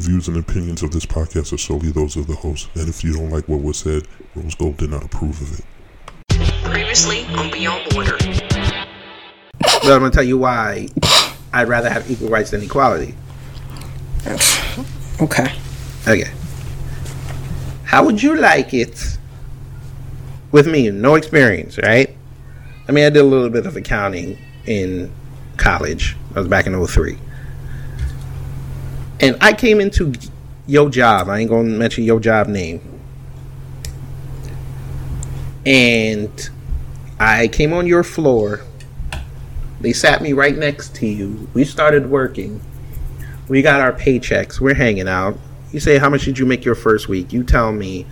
The views and opinions of this podcast are solely those of the host, and if you don't like what was said, Rose Gold did not approve of it. Previously on Beyond Border. But I'm gonna tell you why I'd rather have equal rights than equality. Okay. Okay. How would you like it with me? No experience, right? I mean, I did a little bit of accounting in college. I was back in 03. And I came into your job. I ain't gonna mention your job name. And I came on your floor. They sat me right next to you. We started working. We got our paychecks. We're hanging out. You say, How much did you make your first week? You tell me,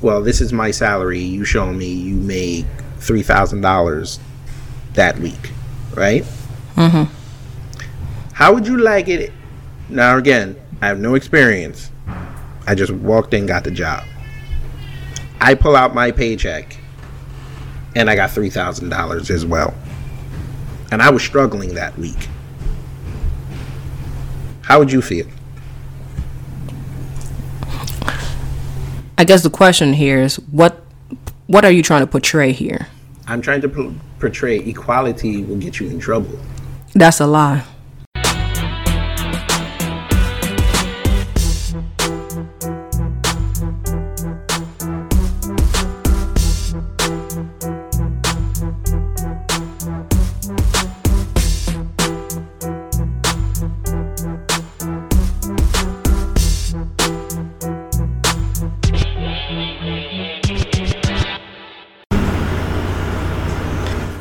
Well, this is my salary. You show me you made $3,000 that week, right? Mm-hmm. How would you like it? Now, again, I have no experience. I just walked in, got the job. I pull out my paycheck, and I got $3,000 as well. And I was struggling that week. How would you feel? I guess the question here is what what are you trying to portray here? I'm trying to p- portray equality will get you in trouble. That's a lie.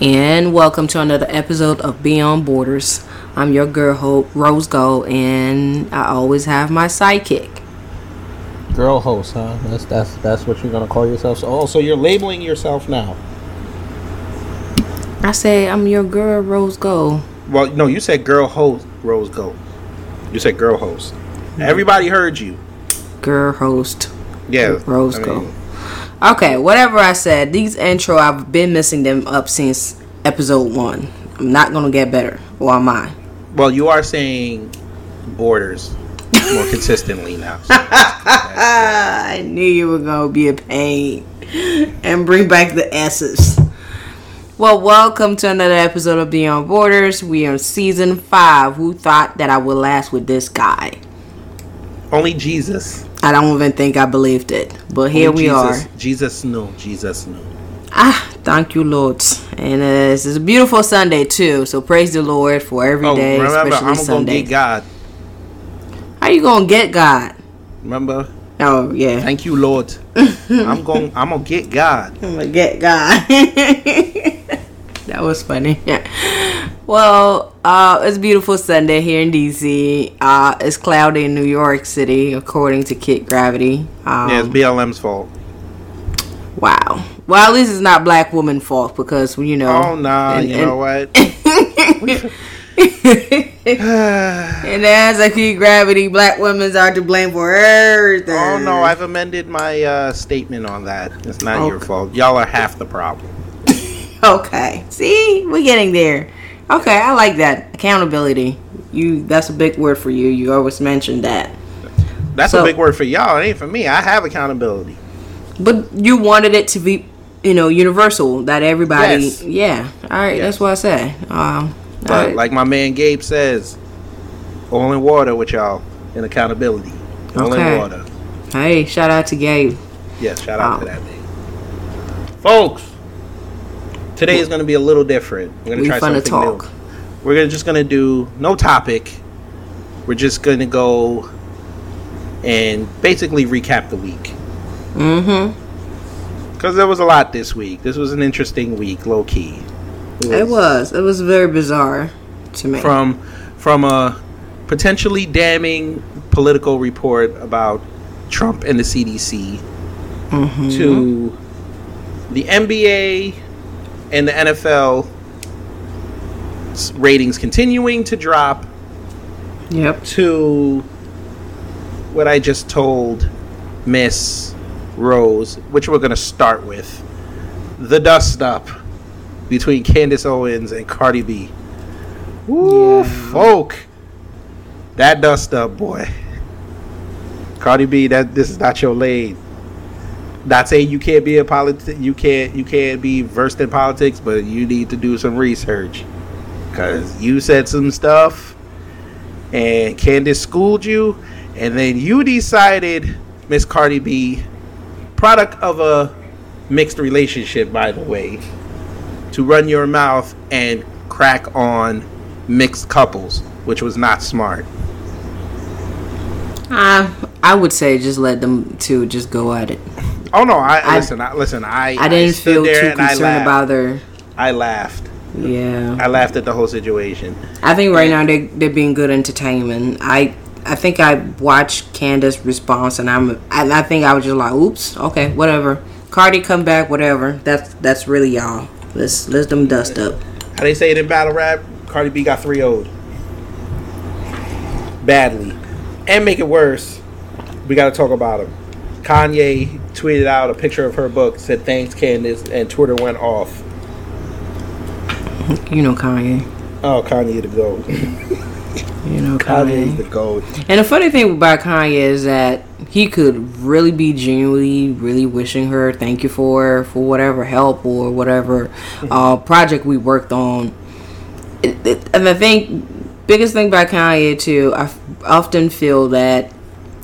And welcome to another episode of Beyond Borders. I'm your girl Hope Rose Gold, and I always have my sidekick. Girl host, huh? That's that's that's what you're gonna call yourself. So, oh, so you're labeling yourself now? I say I'm your girl Rose Gold. Well, no, you said girl host Rose Gold. You said girl host. Mm-hmm. Everybody heard you. Girl host Yeah, Rose I mean, Gold. Okay, whatever I said, these intro I've been missing them up since episode one. I'm not gonna get better, or am I? Well, you are saying borders more consistently now. so- I knew you were gonna be a pain and bring back the S's. Well, welcome to another episode of Beyond Borders. We are in season five. Who thought that I would last with this guy? Only Jesus. I don't even think I believed it, but here Only we Jesus, are. Jesus knew. Jesus knew. Ah, thank you, Lord. And uh, this is a beautiful Sunday too. So praise the Lord for every Oh, day, remember, especially I'm gonna Sunday. get God. How you gonna get God? Remember? Oh yeah, Thank you, Lord. I'm going. I'm gonna get God. I'm gonna get God. that was funny. Well, uh, it's a beautiful Sunday here in DC. Uh, it's cloudy in New York City, according to Kid Gravity. Um, yeah, it's BLM's fault. Wow. Well, at least it's not black woman fault because you know. Oh nah, and- you and- know what? And as a Kid Gravity, black women are to blame for everything. Oh no, I've amended my uh, statement on that. It's not your fault. Y'all are half the problem. Okay. See, we're getting there. Okay, I like that accountability. You, that's a big word for you. You always mentioned that. That's So- a big word for y'all. It ain't for me. I have accountability. But you wanted it to be, you know, universal that everybody. Yes. Yeah. All right. Yes. That's what I said. Um. But all right. like my man Gabe says, oil and water with y'all and accountability. Oil Okay. and water. hey, shout out to Gabe. Yes, shout out to Wow. that man. Folks, today is going to be a little different. We're going We to try finna something talk. new. We're gonna, just going to do no topic. We're just going to go and basically recap the week. Mm-hmm. Because there was a lot this week. This was an interesting week, low key. It was. It was very bizarre to me. from from a potentially damning political report about Trump and the CDC Mm-hmm. to the NBA and the NFL ratings continuing to drop Yep. to what I just told Miss Rose, which we're going to start with the dust up between Candace Owens and Cardi B. Woo, Yeah. folk. That dust up, boy. Cardi B, that this is not your lane. Not saying you can't be a politi- you can't you can't be versed in politics, but you need to do some research. Cause you said some stuff and Candace schooled you, and then you decided, Miss Cardi B, product of a mixed relationship, by the way, to run your mouth and crack on mixed couples, which was not smart. Uh, I would say just let them two just go at it. Oh no, I, I- listen. I, listen, I I didn't feel too concerned about their. I laughed. Yeah. I laughed at the whole situation. I think right now they they're being good entertainment. I I think I watched Candace's response and I'm and I think I was just like, oops, okay, whatever. Cardi come back, whatever. That's that's really y'all. Let's let's them dust up. How they say it in battle rap, Cardi B got 3 0'd. Badly. And make it worse, we got to talk about him. Kanye tweeted out a picture of her book, said thanks, Candace, and Twitter went off. You know Kanye. Oh, Kanye the GOAT. You know Kanye Kanye. the GOAT. And the funny thing about Kanye is that he could really be genuinely, really wishing her thank you for for whatever help or whatever uh, project we worked on. It, it, and I think biggest thing about Kanye too, I often feel that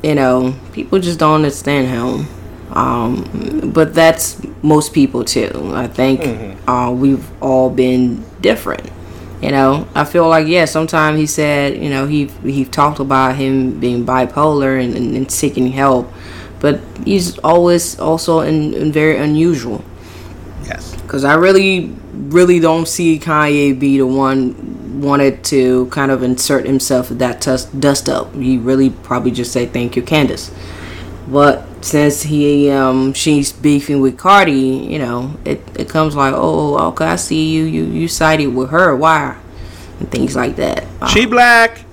you know people just don't understand him. Um, but that's most people too. I think uh, we've all been different. You know, I feel like yeah. Sometimes he said, you know, he he talked about him being bipolar and, and, and seeking help, but he's always also in, in very unusual. Yes. Cause I really, really don't see Kanye be the one wanted to kind of insert himself with that dust up. He really probably just say thank you, Candace. But since he um she's beefing with Cardi, you know, it, it comes like, oh, okay, I see you, you you sided with her, why, and things like that. She Um, black.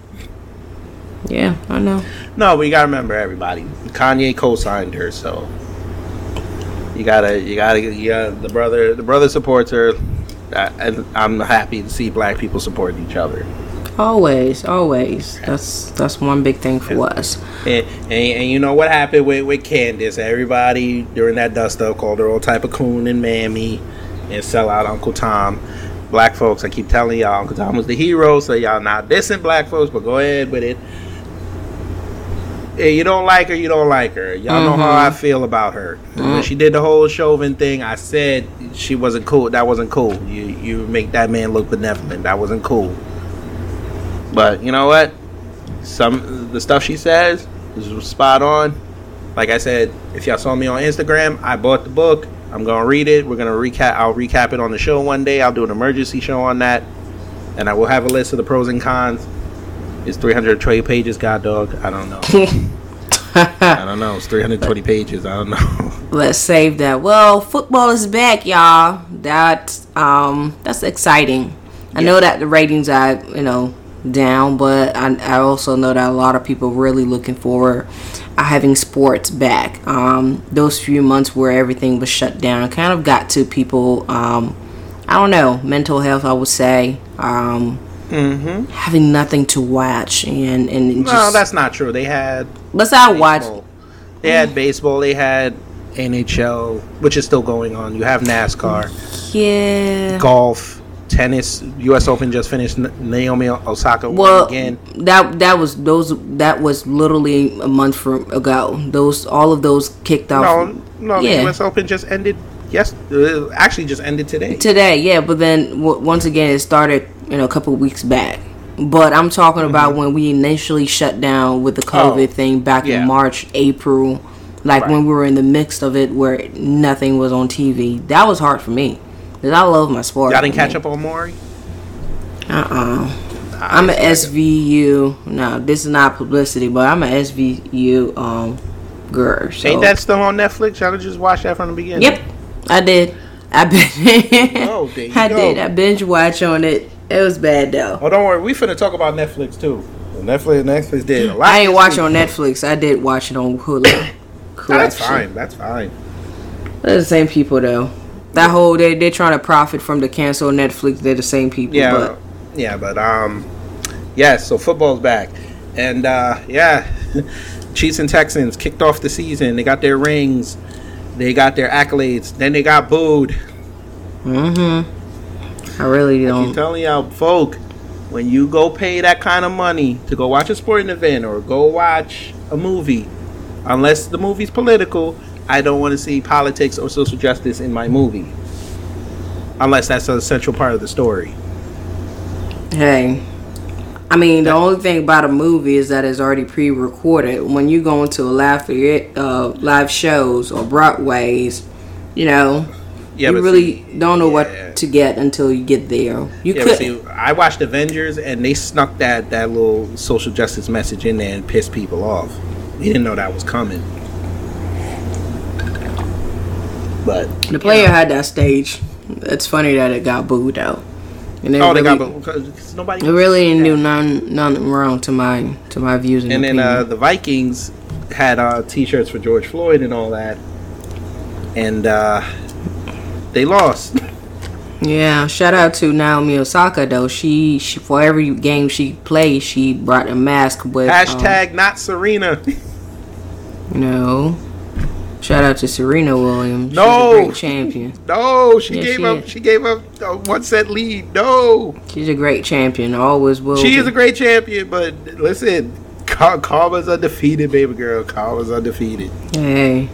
yeah, I know. No, we gotta remember everybody. Kanye co-signed her, so you gotta, you gotta, you gotta. The brother, the brother supports her, and I'm happy to see black people support each other. Always, always. That's that's one big thing for us. And, and, and you know what happened with, with Candace? Everybody during that dust up called her all type of coon and mammy and sell out Uncle Tom. Black folks, I keep telling y'all, Uncle Tom was the hero, so y'all not dissing black folks, but go ahead with it. Hey, you don't like her, you don't like her. Y'all know how I mm-hmm. feel about her. Mm-hmm. When she did the whole Chauvin thing, I said she wasn't cool. That wasn't cool. You you make that man look benevolent. That wasn't cool. But you know what? Some the stuff she says is spot on. Like I said, if y'all saw me on Instagram, I bought the book. I'm gonna read it. We're gonna recap. I'll recap it on the show one day. I'll do an emergency show on that, and I will have a list of the pros and cons. It's 320 pages, God dog. I don't know. I don't know. It's 320 pages. I don't know. Let's save that. Well, football is back, y'all. That's um that's exciting. I know that the ratings are, you know, down, but I, I also know that a lot of people really looking forward having sports back. Um, those few months where everything was shut down kind of got to people. Um, I don't know, mental health. I would say um, having nothing to watch and and just no, that's not true. They had let's not watch. They had baseball. They had NHL, which is still going on. You have NASCAR, Yeah. golf, tennis. U.S. Open just finished. Naomi Osaka won Well, again. that that was those that was literally a month from ago. Those all of those kicked off No, no, yeah. the U.S. Open just ended. Yes, uh, actually just ended today. today. Yeah, but then w- once again it started you know a couple of weeks back. But I'm talking about when we initially shut down with the COVID Mm-hmm. Oh, thing back yeah. in March, April, like Right. when we were in the midst of it where nothing was on TV. That was hard for me. 'Cause I love my sport. Y'all didn't catch up on Maury. Uh uh I'm an SVU. No, this is not publicity, but I'm an SVU um girl. So. Ain't that still on Netflix? Y'all could just watch that from the beginning. Yep, I did. I been. Oh, I did. I binge watch on it. It was bad though. Oh, don't worry. We finna talk about Netflix too. Netflix, Netflix did a lot. I ain't watch on Netflix. I did watch it on Hulu. That's fine. That's fine. They're the same people though. That whole they they're trying to profit from the cancel Netflix. They're the same people. Yeah, But yeah, but um, yeah. So football's back, and uh, yeah, Chiefs and Texans kicked off the season. They got their rings, they got their accolades. Then they got booed. I really I'm don't. telling y'all, folk, when you go pay that kind of money to go watch a sporting event or go watch a movie, unless the movie's political, I don't want to see politics or social justice in my movie. Unless that's a central part of the story. Hey, I mean the only thing about a movie is that it's already pre-recorded. When you go into a live uh, live shows or Broadways, you know, Yeah, you really don't know yeah. what to get until you get there. You Yeah, could. see, I watched Avengers and they snuck that that little social justice message in there and pissed people off. They didn't know that was coming. But The player had that stage. It's funny that it got booed out. And it oh, they really, got because nobody. It really didn't do none nothing wrong to my to my views and, And then uh, the Vikings had uh, T-shirts for George Floyd and all that, and uh, they lost. yeah, shout out to Naomi Osaka though. She she for every game she played, she brought a mask with um, Hashtag not Serena. no. Shout out to Serena Williams. No. She's a great champion. no, she Yeah, gave she up. is. She gave up a one set lead. No, She's a great champion. Always will. she is a great champion. But listen, Ka- Karma's undefeated, baby girl. Karma's undefeated. Hey.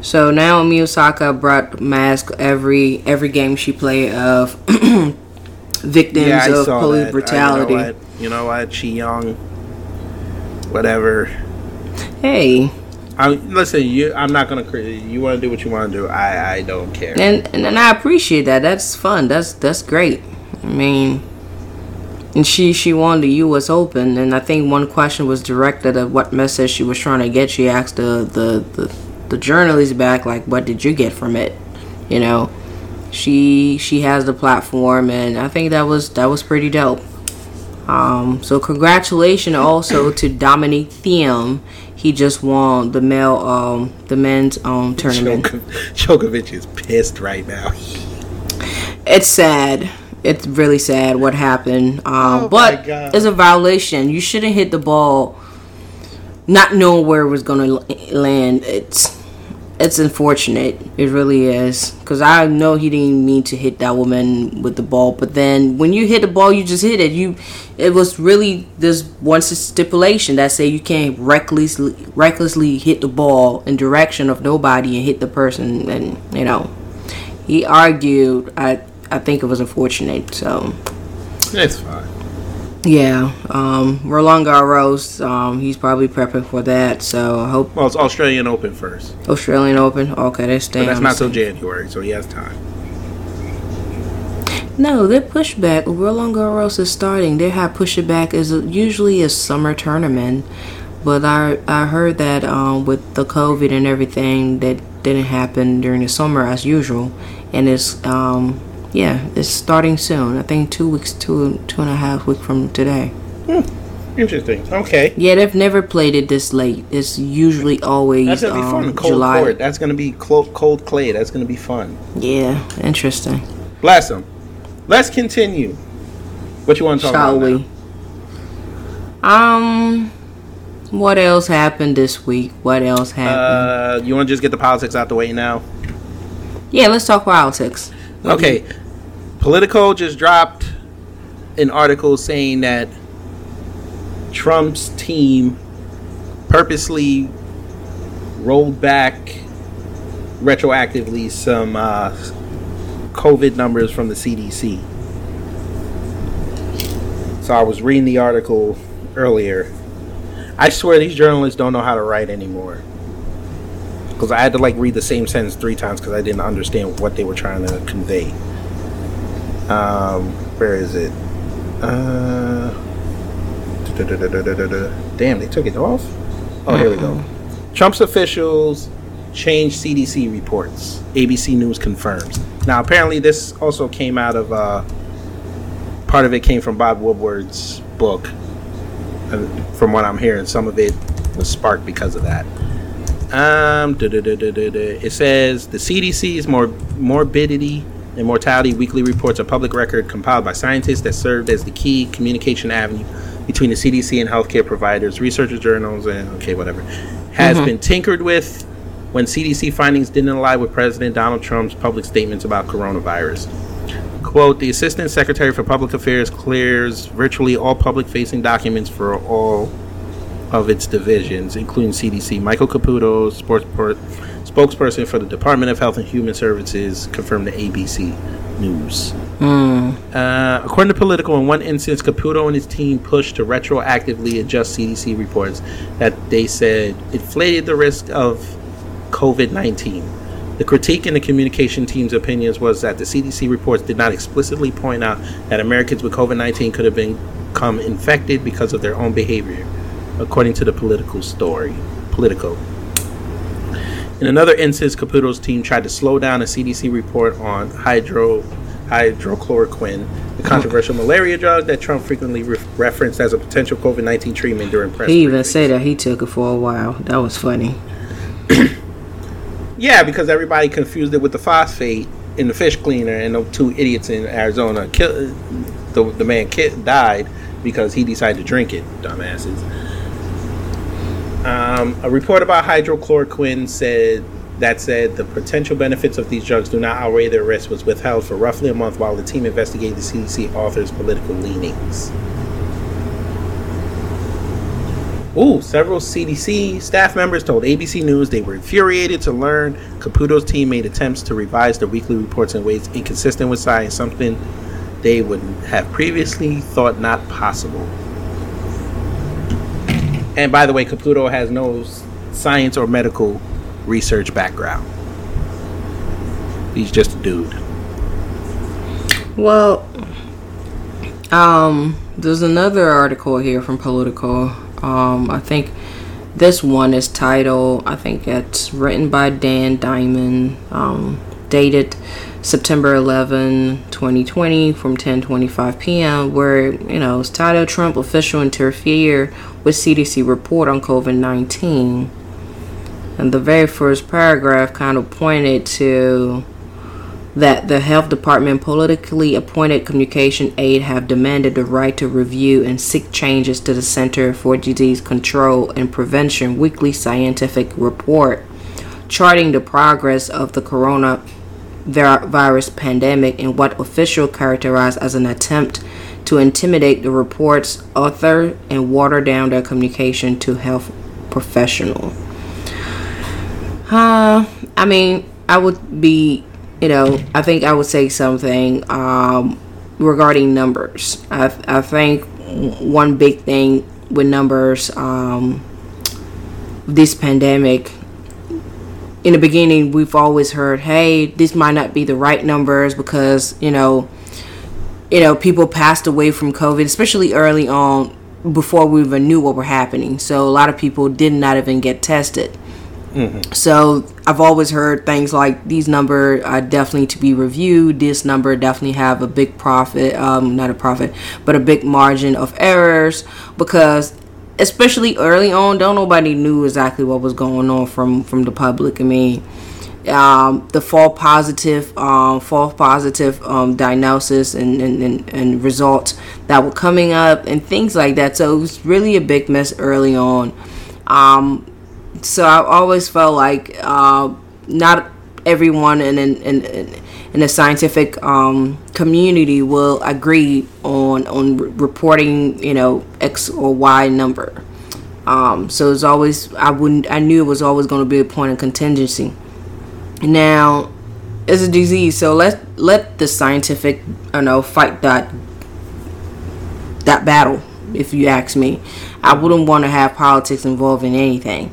So Naomi Osaka brought mask every every game she played of victims yeah, of police that. brutality. Uh, you, know what? you know what? She young. Whatever. Hey, I listen. You, I'm not gonna. You want to do what you want to do. I, I don't care. and, and and I appreciate that. That's fun. That's that's great. I mean, and she she won the U.S. Open, and I think one question was directed at what message she was trying to get. She asked the the the, the journalist back like, "What did you get from it?" You know, she she has the platform, and I think that was that was pretty dope. Um, so congratulations also to Dominic Thiem. He just won the male um the men's um tournament. Djoko- Djokovic is pissed right now. It's sad. It's really sad what happened. Um, Oh but it's a violation. You shouldn't hit the ball not knowing where it was going to land. It's it's unfortunate. It really is. Because I know he didn't mean to hit that woman with the ball. But then when you hit the ball, you just hit it. You, It was really this one stipulation that say you can't recklessly, recklessly hit the ball in direction of nobody and hit the person. And, you know, he argued. I, I think it was unfortunate. So, It's fine. Yeah. Um, Roland Garros, um, he's probably prepping for that. So I hope Well, it's Australian Open first, Australian Open. Okay, they're but that's not till January, so he has time. No, they push back. Roland Garros is starting. They have push it back as a, usually a summer tournament, but I I heard that um, with the COVID and everything that didn't happen during the summer as usual, and it's um yeah it's starting soon. I think two weeks, two two and a half week from today. Hmm. Interesting. Okay. Yeah, they've never played it this late. It's usually always That's gonna be um, fun. Cold July. court. That's gonna be cold, cold clay. That's gonna be fun. Yeah, interesting. Bless him. Let's continue. What you want to talk Shall about? we? Um, what else happened this week? What else happened? Uh, you want to just get the politics out the way now? yeah, let's talk politics. Okay. Politico just dropped an article saying that Trump's team purposely rolled back retroactively some uh, COVID numbers from the CDC. So I was reading the article earlier. I swear these journalists don't know how to write anymore. Because I had to like read the same sentence three times because I didn't understand what they were trying to convey. Um, where is it? Uh. Damn, they took it off. Oh, here we go. Trump's officials change CDC reports. ABC News confirms. Now, apparently, this also came out of uh, part of it came from Bob Woodward's book. From what I'm hearing, some of it was sparked because of that. Um, it says the CDC's mor- morbidity and mortality weekly reports a public record compiled by scientists that served as the key communication avenue between the CDC and healthcare providers, researchers, journals, and okay, whatever, has been tinkered with when CDC findings didn't align with President Donald Trump's public statements about coronavirus. Quote, the Assistant Secretary for Public Affairs clears virtually all public facing documents for all of its divisions, including CDC. Michael Caputo, sports per- spokesperson for the Department of Health and Human Services, confirmed to ABC News. Uh, according to Politico, in one instance, Caputo and his team pushed to retroactively adjust CDC reports that they said inflated the risk of COVID 19. The critique in the communication team's opinions was that the CDC reports did not explicitly point out that Americans with COVID 19 could have become infected because of their own behavior, according to the political story. Politico. In another instance, Caputo's team tried to slow down a CDC report on hydro, hydrochloroquine, the controversial malaria drug that Trump frequently re- referenced as a potential COVID 19 treatment during press. He even said that he took it for a while. That was funny. Yeah, because everybody confused it with the phosphate in the fish cleaner, and the two idiots in Arizona kill the the man ki- died because he decided to drink it. Dumbasses. Um, a report about hydrochloroquine said that said the potential benefits of these drugs do not outweigh their risk was withheld for roughly a month while the team investigated the CDC author's political leanings. Ooh, several CDC staff members told ABC News they were infuriated to learn Caputo's team made attempts to revise their weekly reports in ways inconsistent with science, something they would have previously thought not possible. And by the way, Caputo has no science or medical research background. He's just a dude. Well, um, there's another article here from Politico. Um, I think this one is titled, I think it's written by Dan Diamond, um, dated September 11, 2020 from 10:25 p.m. where, you know, it's titled Trump official interfere with CDC report on COVID-19. And the very first paragraph kind of pointed to that the health department politically appointed communication aide have demanded the right to review and seek changes to the Center for Disease Control and Prevention weekly scientific report charting the progress of the coronavirus pandemic in what officials characterized as an attempt to intimidate the report's author and water down their communication to health professional. Uh, I mean, I would be, you know, I think I would say something um, regarding numbers. I, I think one big thing with numbers, um, this pandemic, in the beginning, we've always heard, hey, this might not be the right numbers because, you know, you know, people passed away from COVID, especially early on before we even knew what were happening. So a lot of people did not even get tested. So I've always heard things like these number are definitely to be reviewed. This number definitely have a big profit, um, not a profit, but a big margin of errors because especially early on, don't nobody knew exactly what was going on from from the public. I mean, um, the false positive, um, false positive um, diagnosis and, and, and, and results that were coming up and things like that. So it was really a big mess early on. Um, so I always felt like uh, not everyone in in, in in the scientific um, community will agree on on re- reporting you know X or Y number. Um, so it's always I wouldn't I knew it was always going to be a point of contingency. Now, it's a disease, so let let the scientific you know fight that that battle. If you ask me, I wouldn't want to have politics involved in anything.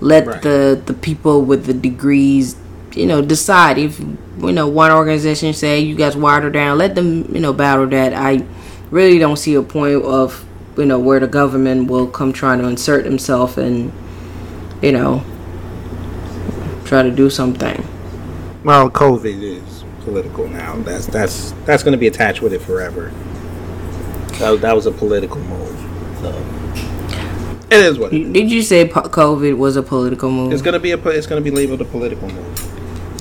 Let Right. the the people with the degrees, you know, decide if you know one organization say you guys water down. Let them you know battle that. I really don't see a point of you know where the government will come trying to insert himself and you know try to do something. Well, COVID is political now. That's that's that's going to be attached with it forever. That, that was a political move. So it is what it is. Did you say po- COVID was a political move? It's going to be a it's going to be labeled a political move.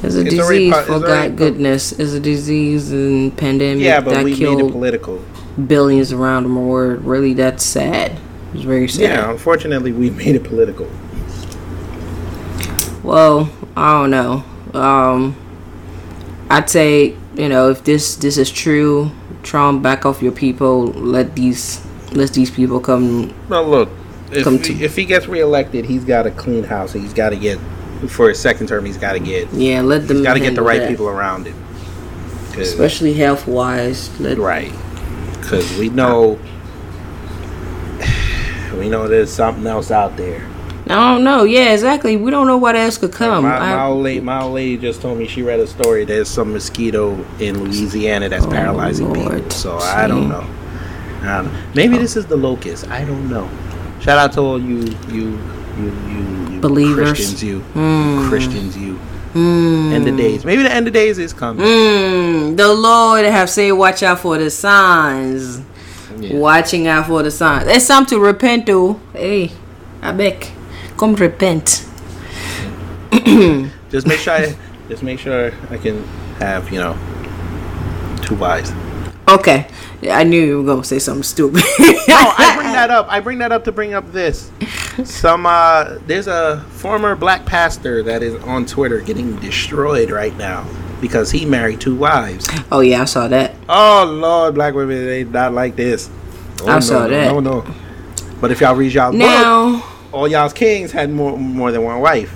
It's a it's disease, po- for God po- goodness. It's a disease and pandemic Yeah, but that we made it killed political. billions around the world. Really, that's sad. It's very sad. Yeah, unfortunately, we made it political. Well, I don't know. Um, I'd say you know if this this is true, Trump back off your people. Let these let these people come. Well, look, if Come he, to- if he gets reelected, he's got to clean house. He's got to get for his second term. He's got to get Yeah, let them. got to get the right that. people around him. especially health wise. Right, because we know we know there's something else out there. I don't know. Yeah, exactly. We don't know what else could come. my, I- old lady, my old lady just told me she read a story. There's some mosquito in Louisiana that's Oh, paralyzing Lord. people. So I don't See. know. I don't know. Maybe this is the locust. I don't know. Shout out to all you you you you, you Believers. Christians, you Mm. Christians, you. Mm. End of days. Maybe the end of days is coming. Mm, the Lord have said, "Watch out for the signs." Yeah. Watching out for the signs. It's time to repent though. Hey, I beg, come repent. Just make sure. I, just make sure I can have you know two wives. Okay, I knew you were gonna say something stupid. No, I bring that up. I bring that up to bring up this. Some uh there's a former black pastor that is on Twitter getting destroyed right now because he married two wives. oh yeah, I saw that. Oh lord, black women they not like this. Oh, I no, saw that. No, no. But if y'all read book, Now, all y'all's kings had more more than one wife.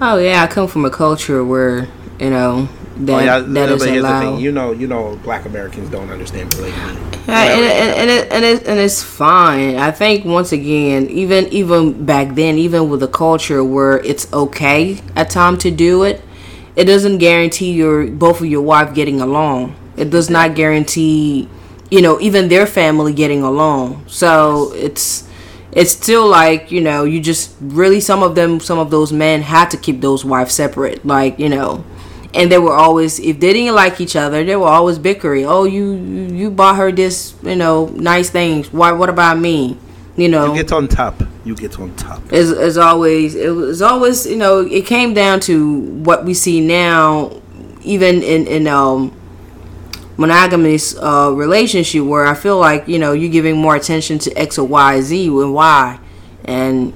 oh yeah, I come from a culture where you know Oh, that oh, yeah, that is allowed. thing. You know, you know, black Americans don't understand polygamy. And, and, and, it, and, it, and it's fine. I think once again, even even back then, even with a culture where it's okay at time to do it, it doesn't guarantee your both of your wife getting along. It does not guarantee, you know, even their family getting along. So it's it's still like you know you just really some of them some of those men had to keep those wives separate like you know and they were always if they didn't like each other they were always bickering. Oh you you bought her this you know nice things. Why what about me? You know? You get on top. You get on top. as, as always it was always you know it came down to what we see now even in in um monogamous uh relationship where i feel like you know you're giving more attention to x or y z and y. And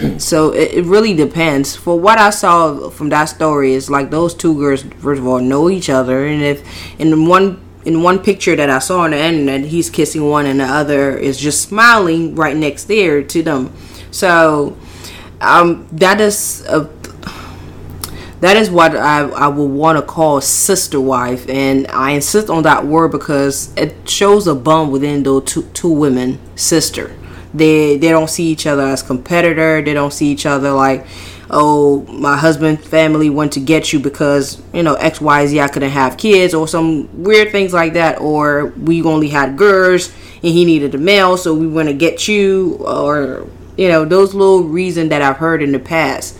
so it, it really depends. For what i saw from that story is like those two girls first of all know each other. And if in one in one picture that i saw on the internet he's kissing one and the other is just smiling right next there to them. So um that is a that is what I, I would want to call sister wife. And i insist on that word because it shows a bond within those two, two women sister they they don't see each other as competitor they don't see each other like oh my husband family went to get you because you know xyz i couldn't have kids or some weird things like that or we only had girls and he needed a male so we want to get you or you know those little reasons that i've heard in the past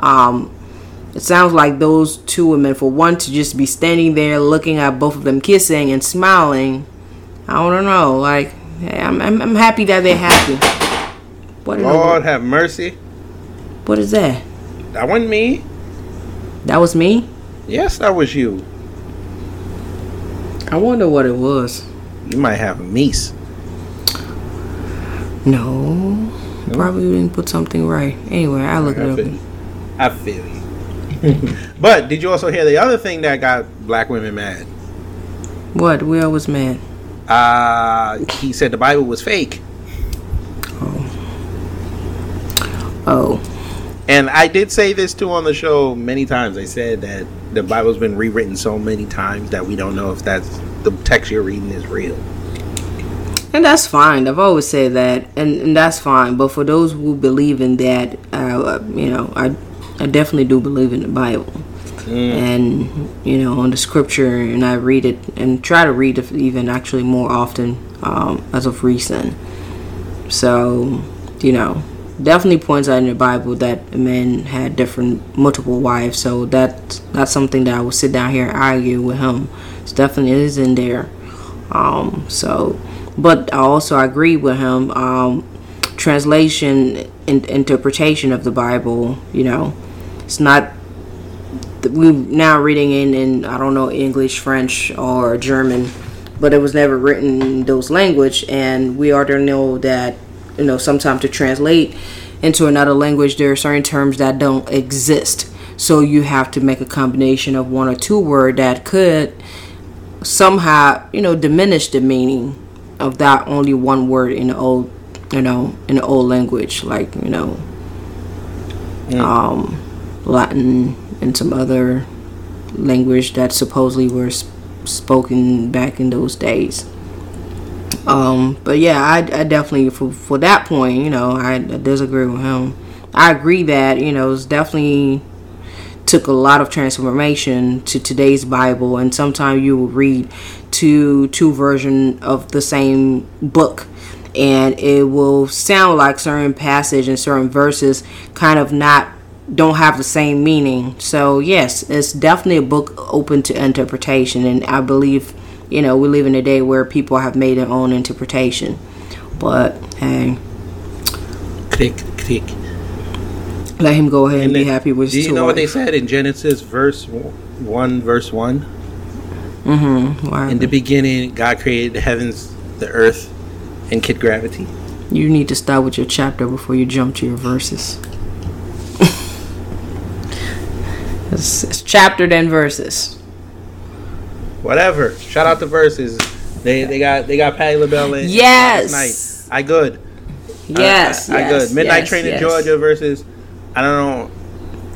um it sounds like those two women, for one, to just be standing there looking at both of them kissing and smiling. I don't know. Like, I'm, I'm, I'm happy that they're happy. What, Lord have mercy. what is that? That wasn't me. That was me? Yes, that was you. I wonder what it was. You might have a niece. No. Probably didn't put something right. Anyway, I look I it feel, up. you. I feel you. but did you also hear the other thing that got black women mad? What? We always mad. Uh, he said the Bible was fake. Oh. And I did say this too on the show many times. I said that the Bible's been rewritten so many times that we don't know if that's the text you're reading is real. And that's fine. I've always said that, and, and that's fine. But for those who believe in that, uh, you know, I, I definitely do believe in the Bible, and you know, on the Scripture, and I read it and try to read it even actually more often um, as of recent. So, you know, definitely points out in the Bible that men had different multiple wives. So that that's something that I would sit down here and argue with him. It's definitely is in there. Um, so, but I also agree with him. Um, translation and interpretation of the Bible, you know, it's not. We now reading in in I don't know English, French, or German, but it was never written in those language, and we already know that you know sometimes to translate into another language there are certain terms that don't exist. So you have to make a combination of one or two word that could somehow you know diminish the meaning of that only one word in the old you know in the old language like you know um latin and some other language that supposedly were sp- spoken back in those days um, but yeah, I, I definitely for for that point, you know, I, I disagree with him. I agree that you know it's definitely took a lot of transformation to today's Bible, and sometimes you will read two two version of the same book, and it will sound like certain passage and certain verses kind of not don't have the same meaning. So yes, it's definitely a book open to interpretation, and I believe you know, we live in a day where people have made their own interpretation. But hey, Click, click. let him go ahead and, And be then- happy with Do you know what they said in Genesis, verse one, verse one? Mm-hmm. Why? In the beginning, God created the heavens, the earth, and kid gravity. You need to start with your chapter before you jump to your verses. It's, it's chapter then verses. Whatever. Shout out to Verzuz. They they got they got Patti LaBelle in Yes. last night. I good. Yes, I, I, I good. Midnight yes, Train in. Georgia versus I don't know.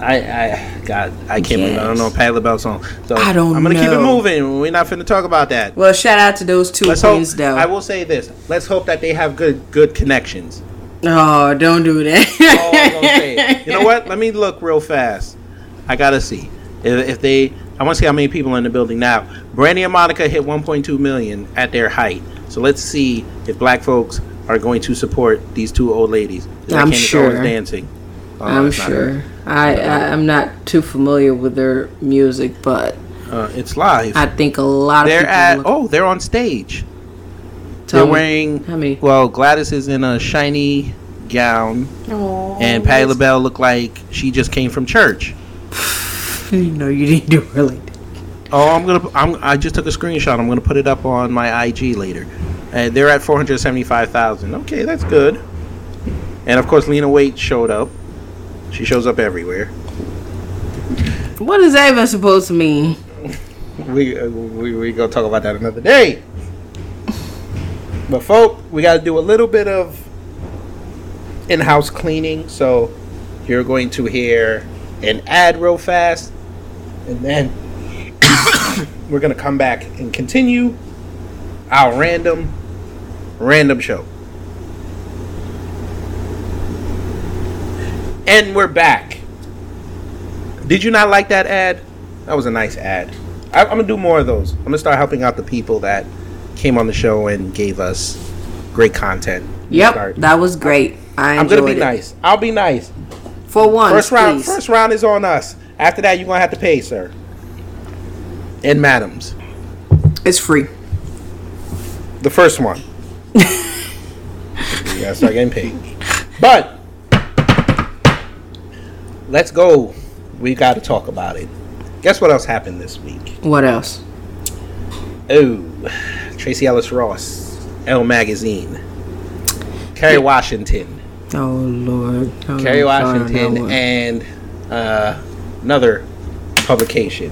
I I God I can't believe I don't know Yes. Patti LaBelle song. So I don't I'm gonna keep it moving. We're not finna talk about that. Well, shout out to those 2 Let's hope. queens, though. I will say this. Let's hope that they have good good connections. oh, don't do that. all I'm gonna say. You know what? Let me look real fast. I gotta see if, if they. I want to see how many people are in the building now. Brandy and Monica hit 1.2 million at their height. So let's see if black folks are going to support these two old ladies. I'm Candace Owens sure. dancing. Oh, I'm it's her. sure. I, I I'm not too familiar with their music, but Uh, it's live. I think a lot of they're people at. look- Oh, they're on stage. tell they're me. wearing. How many? Well, Gladys is in a shiny gown, and Patti LaBelle looked like she just came from church. You know, you didn't do it like. Oh, I'm gonna. I'm, I just took a screenshot. I'm gonna put it up on my IG later. And they're at 475,000. Okay, that's good. And of course, Lena Waithe showed up. She shows up everywhere. What is that even supposed to mean? We uh, we we gonna talk about that another day. But folk, we got to do a little bit of in-house cleaning. So you're going to hear an ad real fast, and then we're gonna come back and continue our random random show. And we're back. Did you not like that ad? That was a nice ad. I, I'm gonna do more of those. I'm gonna start helping out the people that came on the show and gave us great content. Yep, Start- that was great. I I'm gonna be it. nice. I'll be nice. For one, First round. please. First round is on us. After that, you're gonna have to pay, sir. And madams, It's free. the first one. you gotta start getting paid. But let's go. We got to talk about it. Guess what else happened this week? What else? Oh, Tracee Ellis Ross, Elle Magazine, Kerry Washington, Oh Lord. Oh, Kerry I'm Washington, and uh, another publication.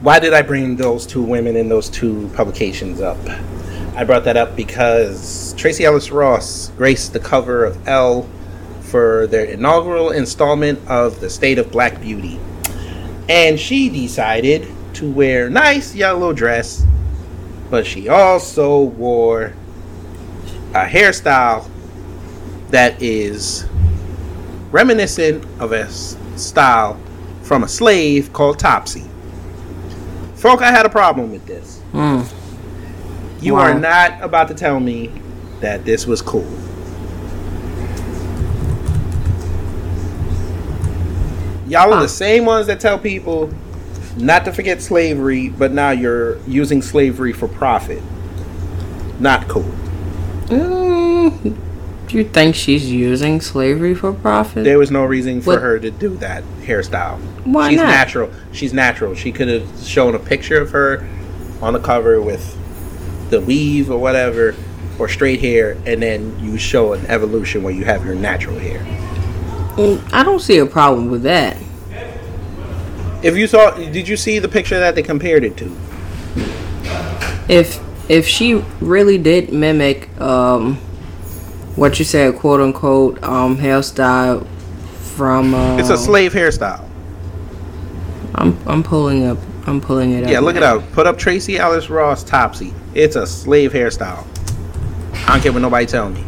Why did I bring those two women and those two publications up? I brought that up because Tracee Ellis Ross graced the cover of Elle for their inaugural installment of The State of Black Beauty. And she decided to wear nice yellow dress, but she also wore a hairstyle that is reminiscent of a style from a slave called Topsy. Folk, I had a problem with this. Mm. You wow. are not about to tell me that this was cool. Y'all huh. are the same ones that tell people not to forget slavery, but now you're using slavery for profit. Not cool. Mm, do you think she's using slavery for profit? There was no reason for What- her to do that hairstyle. Why She's not? natural. She's natural. She could have shown a picture of her on the cover with the weave or whatever, or straight hair, and then you show an evolution where you have your natural hair. Mm, I don't see a problem with that. If you saw, did you see the picture that they compared it to? If if she really did mimic um, what you said, quote unquote, um, hairstyle from uh, It's a slave hairstyle. I'm I'm pulling up. I'm pulling it up. Yeah, look it now. up. Put up Tracee Ellis Ross Topsy. It's a slave hairstyle. I don't care what nobody tell me.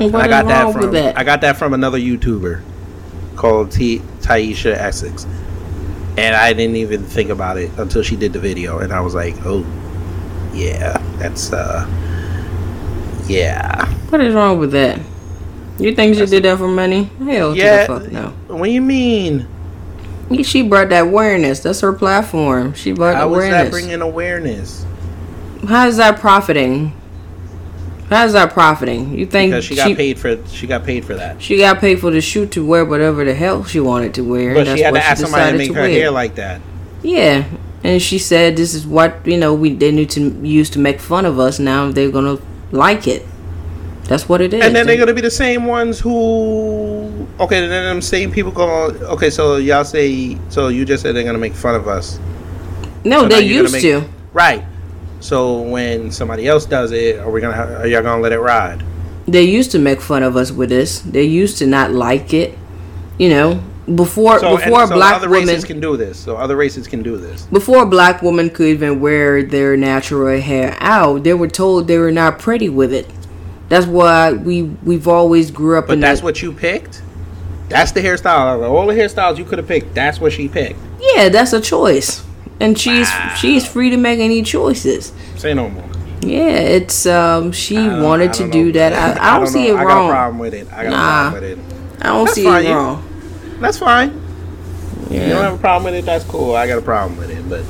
I got that from that? I got that from another YouTuber called T- Taisha Essex, and I didn't even think about it until she did the video, and I was like, oh, yeah, that's uh, yeah, What is wrong with that? You think she did that for money? Hell yeah. fuck no. What do you mean? She brought that awareness. That's her platform. She brought How was that awareness. bringing awareness? How is that profiting? How is that profiting? You think Because she got paid for she got paid for that. She got paid for the shoot to wear whatever the hell she wanted to wear. But that's she had what to ask somebody to make her wear. hair like that. Yeah, and she said this is what you know we they need to use to make fun of us. Now they're gonna like it. That's what it is. And then they're gonna be the same ones who okay, then them same people go okay, so y'all say so you just said they're gonna make fun of us. no, So they you're used make- to. Right. So when somebody else does it, are we gonna are y'all gonna let it ride? They used to make fun of us with this. They used to not like it. You know, before So, before so black other races can do this. So other races can do this. before a black woman could even wear their natural hair out, they were told they were not pretty with it. That's why we we've always grew up But in that's that. what you picked. That's the hairstyle. All the hairstyles you could have picked. That's what she picked. Yeah, that's a choice, and she's she's free to make any choices. Say no more. Yeah, it's um she I don't- I wanted to don't do that. I, I don't see know. it I got a wrong. problem with it. I got Nah. a problem with it. I don't That's see fine, it wrong. That's fine. You don't have a problem with it. That's cool. I got a problem with it, but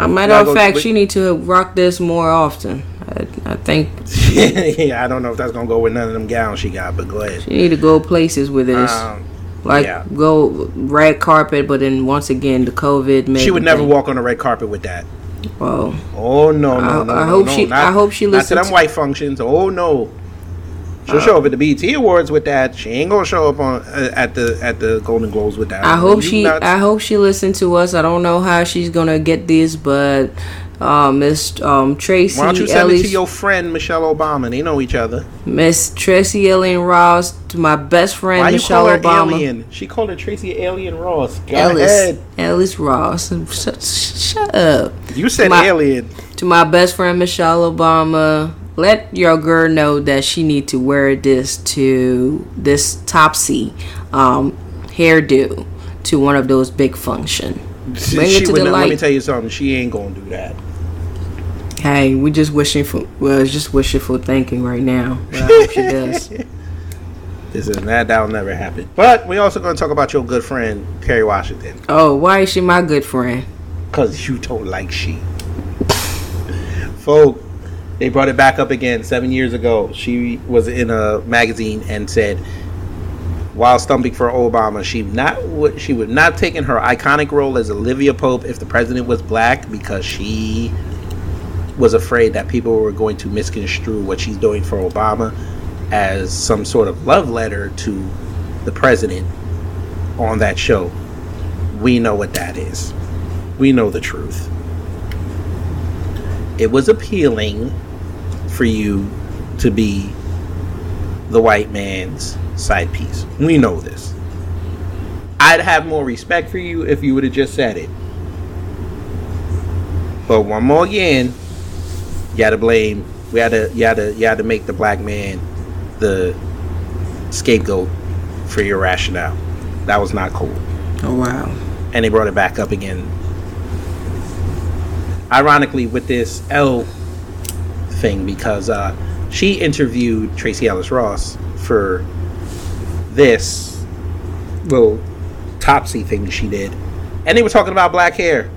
A matter of fact, she need to rock this more often. I, I think yeah, I don't know if that's gonna go with none of them gowns she got. But go ahead. she need to go places with this. Um, like yeah. go red carpet, but then once again the COVID made she would never thing. walk on the red carpet with that. Well, Oh no, no, I- no! I no, hope no, she- Not, I hope she Not to listens them white functions. Oh no! She'll show up at the BET Awards with that. She ain't gonna show up on uh, at the at the Golden Globes with that. I hope she nuts? I hope she listened to us. I don't know how she's gonna get this, but um, Miss um, Tracee Why don't you send it to your friend Michelle Obama? They know each other. Miss Tracee Alien Ross, to my best friend Why you Michelle call her Obama. alien? She called her Tracee Alien Ross. Go Ellis, ahead. Ellis Ross. Shut, shut up. You said My- alien. To my best friend Michelle Obama, let your girl know that she need to wear this to this Topsy um, hairdo to one of those big function. She, Bring it to the not- Let me tell you something. She ain't gonna do that. Hey, we just wishing for well, just wishful thinking right now. But I hope she does. This is that. That'll never happen. But we also gonna talk about your good friend Kerry Washington. Oh, why is she my good friend? Cause you don't like she. Folk, they brought it back up again seven years ago. She was in a magazine and said, while stumping for Obama, she not would she would not taken her iconic role as Olivia Pope if the president was black because she was afraid that people were going to misconstrue what she's doing for Obama as some sort of love letter to the president on that show. We know what that is. We know the truth. It was appealing for you to be the white man's side piece. We know this. I'd have more respect for you if you would have just said it. But one more again, you had to blame. We had to, you had to, you had to make the black man the scapegoat for your rationale. That was not cool Oh wow. and they brought it back up again. Ironically, with this L thing, because uh, she interviewed Tracee Ellis Ross for this little topsy thing she did, and they were talking about black hair.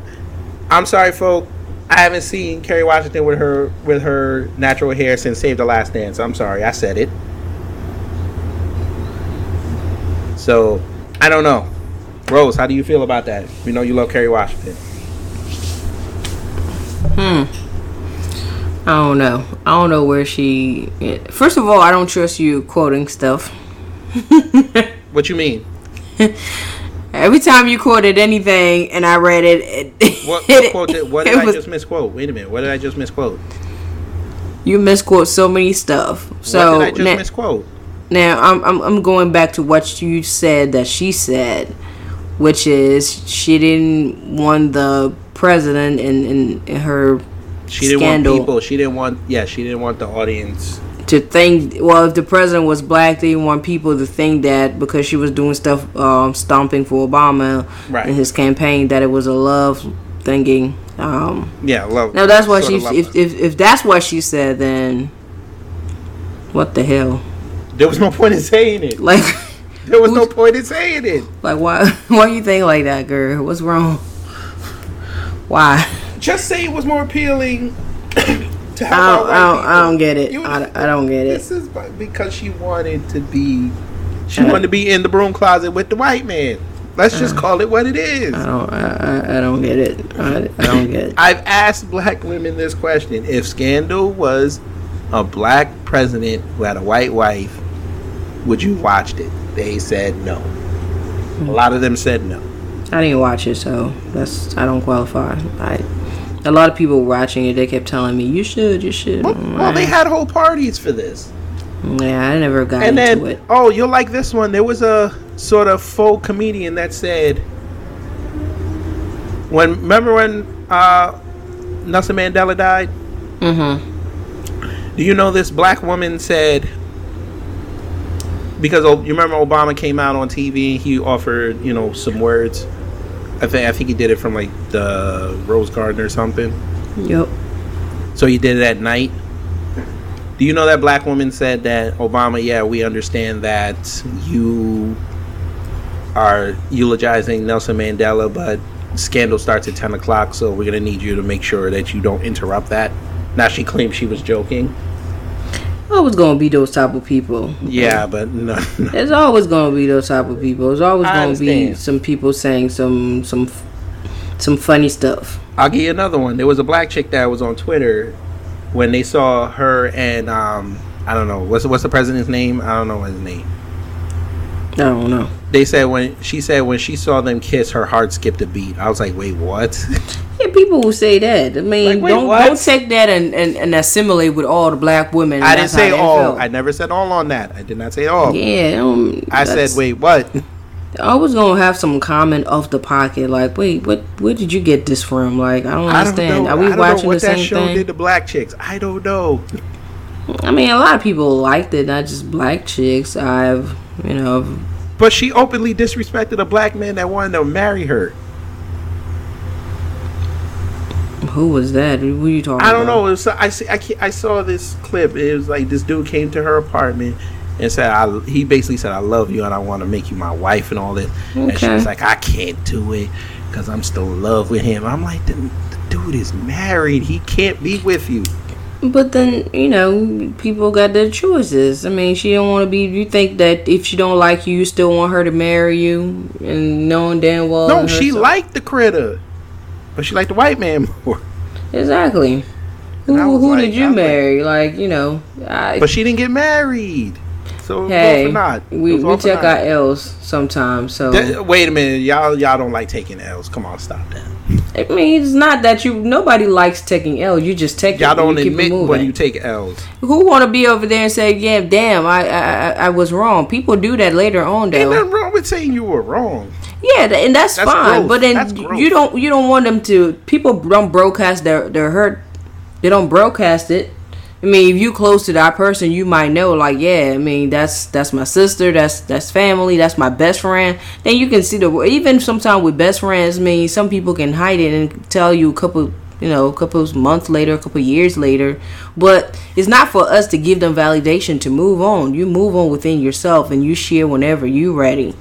I'm sorry, folk. I haven't seen Kerry Washington with her with her natural hair since Save the Last Dance. I'm sorry, I said it. So, I don't know. Rose, how do you feel about that? We know you love Kerry Washington. I don't know. I don't know where she. First of all, I don't trust you quoting stuff. What you mean? Every time you quoted anything and I read it, it, What, what, quote did, what did I was- just misquote? Wait a minute. What did I just misquote? you misquote so many stuff. what So did I just now, misquote? now I'm, I'm I'm going back to what you said that she said, which is she didn't want the president and her She didn't scandal want people. She didn't want. Yeah, she didn't want the audience. to think. Well, if the president was black, they didn't want people to think that because she was doing stuff, um, stomping for Obama Right. in his campaign, that it was a love thingy. Um, Yeah, love. now that's what she. If, if if that's what she said, then what the hell? there was no point in saying it. Like, There was no point in saying it. like why? Why you think like that, girl? What's wrong? Why? Just say it was more appealing to have I don't, white I don't, I don't get it. I, I don't get it. This is because she wanted to be. She Uh. wanted to be in the broom closet with the white man. Let's just call it what it is. I don't. I, I, I don't get it. I, I don't get it. I've asked black women this question: If Scandal was a black president who had a white wife, would you watched it? They said no. A lot of them said no. I didn't watch it, so that's I don't qualify. I a lot of people watching it. They kept telling me you should, you should. Well, well, they had whole parties for this. yeah, I never got And into then, it. oh, you'll like this one. There was a sort of faux comedian that said, when remember when uh, Nelson Mandela died? Mm-hmm. Do you know this black woman said because you remember Obama came out on TV, he offered you know some words. I think I think he did it from like the Rose Garden or something. Yep. So he did it at night. Do you know that black woman said that Obama? Yeah, we understand that you are eulogizing Nelson Mandela, but scandal starts at ten o'clock, so we're gonna need you to make sure that you don't interrupt that. Now she claims she was joking. Always gonna be those type of people. Yeah, but no, no. There's always gonna be those type of people. There's always I gonna be some people saying some some some funny stuff. I'll give you another one. There was a black chick that was on Twitter when they saw her and um I don't know what's what's the president's name? I don't know his name. I don't know. They said when she said when she saw them kiss, her heart skipped a beat. I was like, wait, what? Yeah, people will say that. I mean, Like, wait, don't what? don't take that and, and, and assimilate with all the black women. I didn't say all. felt. I never said all on that. I did not say all. yeah, um, I said, wait, what? I was gonna have some comment off the pocket, like, "Wait, what? Where did you get this from?" Like, I don't I don't understand. know. Are we I don't watching know what the that same show thing? did to black chicks. I don't know. I mean, a lot of people liked it, not just black chicks. I've, you know, But she openly disrespected a black man that wanted to marry her. Who was that? Who you talking? About? I don't about? know. It was, I, see, I, I saw this clip. It was like this dude came to her apartment and said, I, he basically said, I love you and I want to make you my wife and all this. And she was like, I can't do it because I'm still in love with him. I'm like, the, the dude is married. He can't be with you. But then you know, people got their choices. I mean, she don't want to be. You think that if she don't like you, you still want her to marry you, and knowing damn well. No, she liked the critter, but she liked the white man more. exactly. Who who like- did you was like- marry? Like you know, I, But she didn't get married. So it hey, for we we check our L's sometimes. So That- wait a minute, y'all y'all don't like taking L's. Come on, stop that. I mean, it's not that you. Nobody likes taking L's. You just take Y'all it. don't it admit when you take L's. Who want to be over there and say, "Yeah, damn, I, I I was wrong." People do that later on, Ain't though. nothing wrong with saying you were wrong. Yeah, and that's, That's fine. But then you don't you don't want them to. People don't broadcast their their hurt. They don't broadcast it. I mean, if you close to that person, you might know, like, yeah, I mean, that's that's my sister, that's that's family, that's my best friend. Then you can see the even sometimes with best friends. I mean, some people can hide it and tell you a couple, you know, a couple months later, a couple years later. But it's not for us to give them validation to move on. You move on within yourself, and you share whenever you're ready.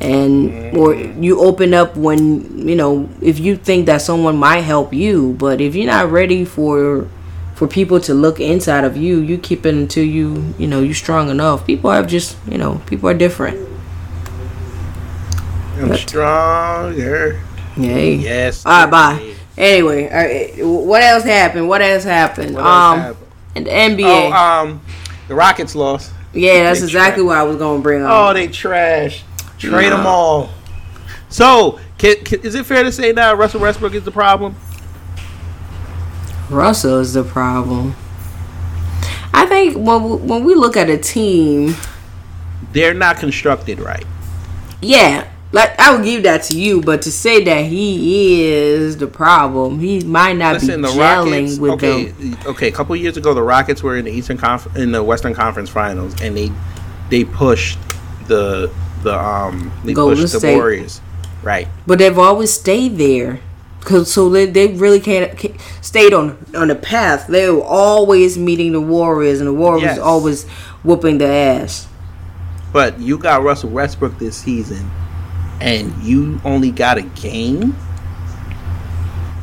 And or you open up when you know if you think that someone might help you but if you're not ready for for people to look inside of you you keep it until you you know you're strong enough people have just you know people are different I'm stronger. Yay. Yes. all right bye anyway all right, what else happened what else happened What else um happened? and the nba Oh, um, the Rockets lost. yeah that's they exactly tra- what i was gonna bring up Oh, they trash. Trade them all. So, can, can, is it fair to say now Russell Westbrook is the problem? Russell is the problem. I think when we, when we look at a team, They're not constructed right. yeah, like I would give that to you, but to say that he is the problem, he might not Listen, be the gelling Rockets. with Okay, them. okay. A couple years ago, the Rockets were in the Eastern Conf- in the Western Conference Finals, and they they pushed the the um they Golden pushed the Warriors. Right. But they've always stayed there, cause so they, they really can't, can't stayed on on the path. They were always meeting the Warriors, and the Warriors Yes. always whooping their ass. But you got Russell Westbrook this season, and you only got a game.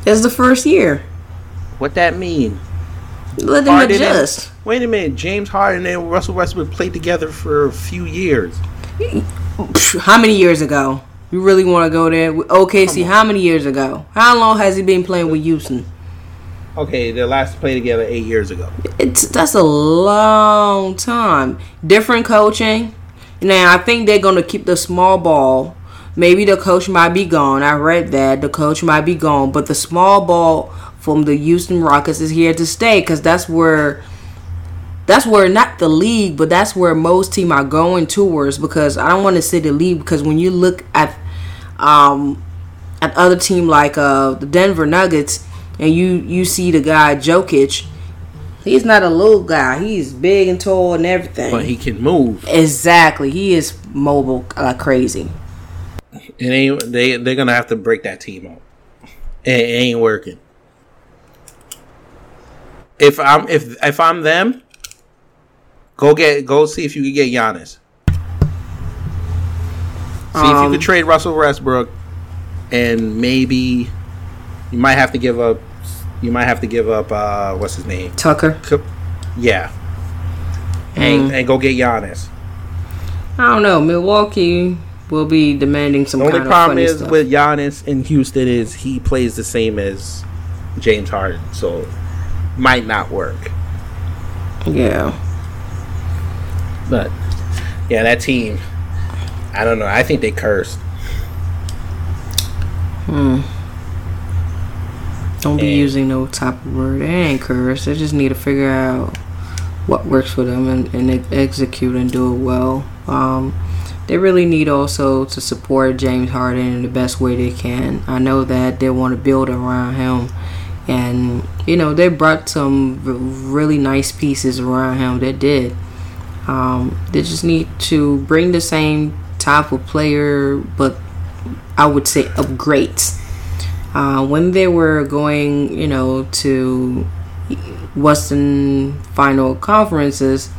That's the first year. What that mean? Let them Harden and- adjust. wait a minute, James Harden and Russell Westbrook played together for a few years. How many years ago? You really want to go there? OKC, how many years ago? How long has he been playing with Houston? Okay, they last played together eight years ago. It's that's a long time. Different coaching. Now I think they're gonna keep the small ball. Maybe the coach might be gone. I read that the coach might be gone, but the small ball from the Houston Rockets is here to stay because that's where that's where not the league, but that's where most team are going towards. Because I don't want to say the league because when you look at um at other team like uh the Denver Nuggets and you you see the guy Jokic, he's not a little guy. He's big and tall and everything. But he can move. exactly, he is mobile like crazy. It ain't they they're gonna have to break that team up. It, it ain't working. If I'm if if I'm them, go get go see if you can get Giannis. See if you Um, could trade Russell Westbrook, and maybe you might have to give up. You might have to give up. uh What's his name? Tucker. Yeah, Mm. and and go get Giannis. I don't know. Milwaukee will be demanding some The only problem is stuff. with Giannis in Houston is he plays the same as James Harden, so might not work. yeah. But yeah, that team, I don't know. I think they cursed. Hmm. Don't be And- using no type of word. They ain't cursed. They just need to figure out what works for them and, and execute and do it well. Um, they really need also to support James Harden in the best way they can. I know that they want to build around him. And, you know, they brought some really nice pieces around him. They did. Um, they just need to bring the same type of player, but I would say upgrades. Uh, when they were going, you know, to Western final conferences,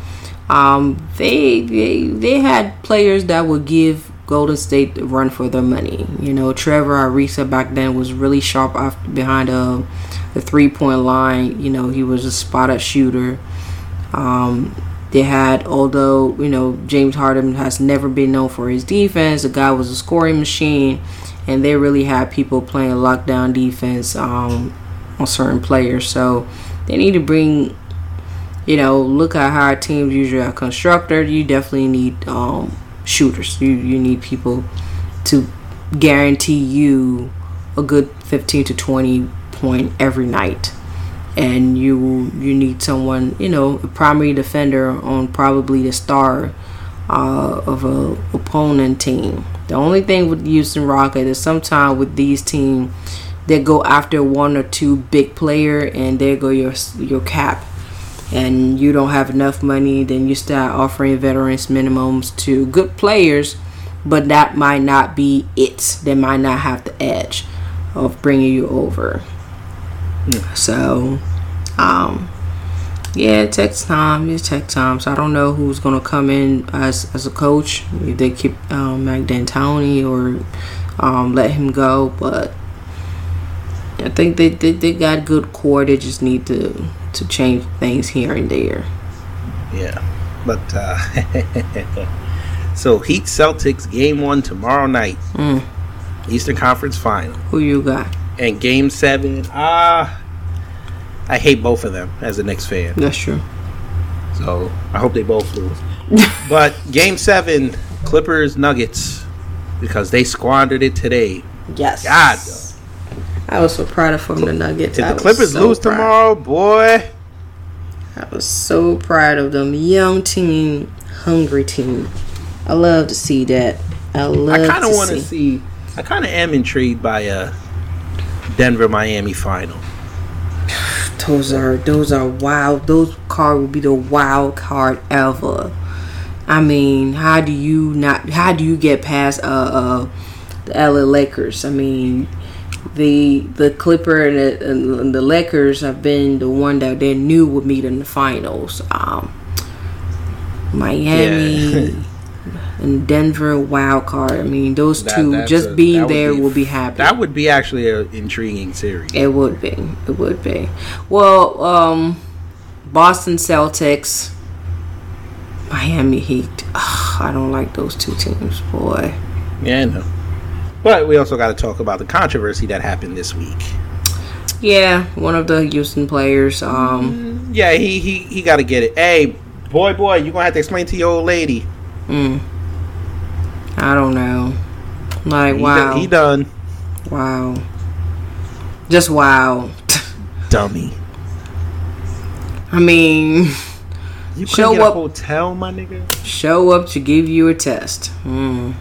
um, they, they they had players that would give Golden State a run for their money. You know, Trevor Ariza back then was really sharp off behind uh, the three point line. You know, he was a spot up shooter. Um, they had, although you know James Harden has never been known for his defense, the guy was a scoring machine, and they really had people playing lockdown defense um, on certain players. So they need to bring, you know, look at how teams usually are constructed. You definitely need um, shooters. You you need people to guarantee you a good fifteen to twenty point every night and you you need someone you know a primary defender on probably the star uh, of a opponent team. The only thing with Houston Rocket is sometimes with these teams they go after one or two big player and there go your your cap. And you don't have enough money then you start offering veterans minimums to good players but that might not be it. They might not have the edge of bringing you over so, um, Yeah, tech time. It's tech time. So I don't know who's gonna come in as as a coach. If they keep um, Mike D'Antoni or um, let him go, but I think they, they they got good core. They just need to to change things here and there. Yeah, but uh, so Heat Celtics game one tomorrow night, Mm. Eastern Conference Final, Who you got? And game seven. Ah, I hate both of them as a Knicks fan. That's true. So I hope they both lose. but game seven, Clippers Nuggets, because they squandered it today. Yes. God, I was so proud of from the Nuggets. if I the Clippers so lose proud. tomorrow, boy, I was so proud of them. Young team, hungry team. I love to see that. I love I kind to of want to see. see. I kind of am intrigued by a Denver Miami final. Those are those are wild. Those card will be the wild card ever. I mean, how do you not? How do you get past uh, uh the LA Lakers? I mean, the the Clipper and the, and the Lakers have been the one that they knew would meet in the finals. Um, Miami and Denver wild card. I mean, those That- two just a- being there be- will be happy. That would be actually an intriguing series. It would be. It would be. Well, um, Boston Celtics, Miami Heat. Ugh, I don't like those two teams, boy. Yeah, I know. But we also got to talk about the controversy that happened this week. Yeah, one of the Houston players. Um, Yeah, he he, he got to get it. Hey, boy, boy, you gonna have to explain to your old lady. mm, I don't know. Like He, wow, he done, wow, just wow. dummy. I mean, You Show up- hotel, my nigga. show up to give you a test. Mm.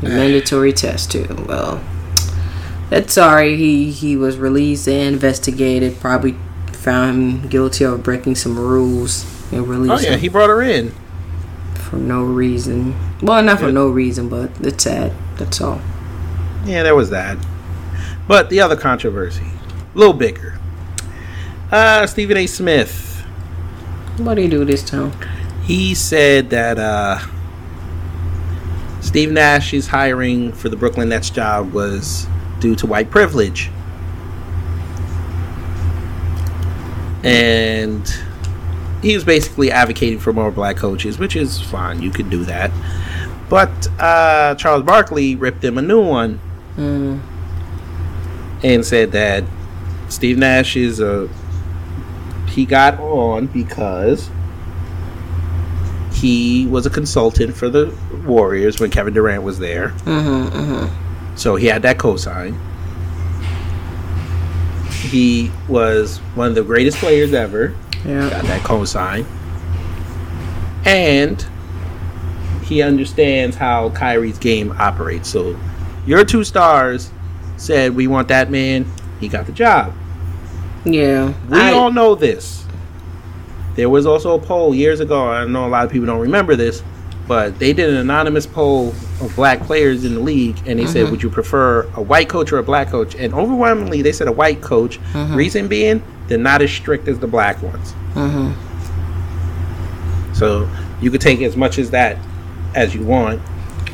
A mandatory test too. Well, that's sorry. He he was released and investigated. Probably found him guilty of breaking some rules and released. Oh yeah, him he brought her in. For no reason. Well, not for no reason, but it's sad. That's all. Yeah, there was that. But the other controversy, a little bigger. Uh, Stephen A. Smith. What do you do this time? He said that uh, Steve Nash's hiring for the Brooklyn Nets job was due to white privilege. And he was basically advocating for more black coaches, which is fine. You could do that. But uh, Charles Barkley ripped him a new one Mm, and said that Steve Nash is a he got on because he was a consultant for the Warriors when Kevin Durant was there. mm-hmm, mm-hmm. So he had that cosign. He was one of the greatest players ever. Yeah. Got that cosign. And he understands how Kyrie's game operates. So your two stars said we want that man. He got the job. Yeah. We I- all know this. There was also a poll years ago. I know a lot of people don't remember this, but they did an anonymous poll of black players in the league, and they said, mm-hmm. "Would you prefer a white coach or a black coach?" And overwhelmingly, they said a white coach. Mm-hmm. Reason being, they're not as strict as the black ones. Mhm. So you could take as much as that as you want.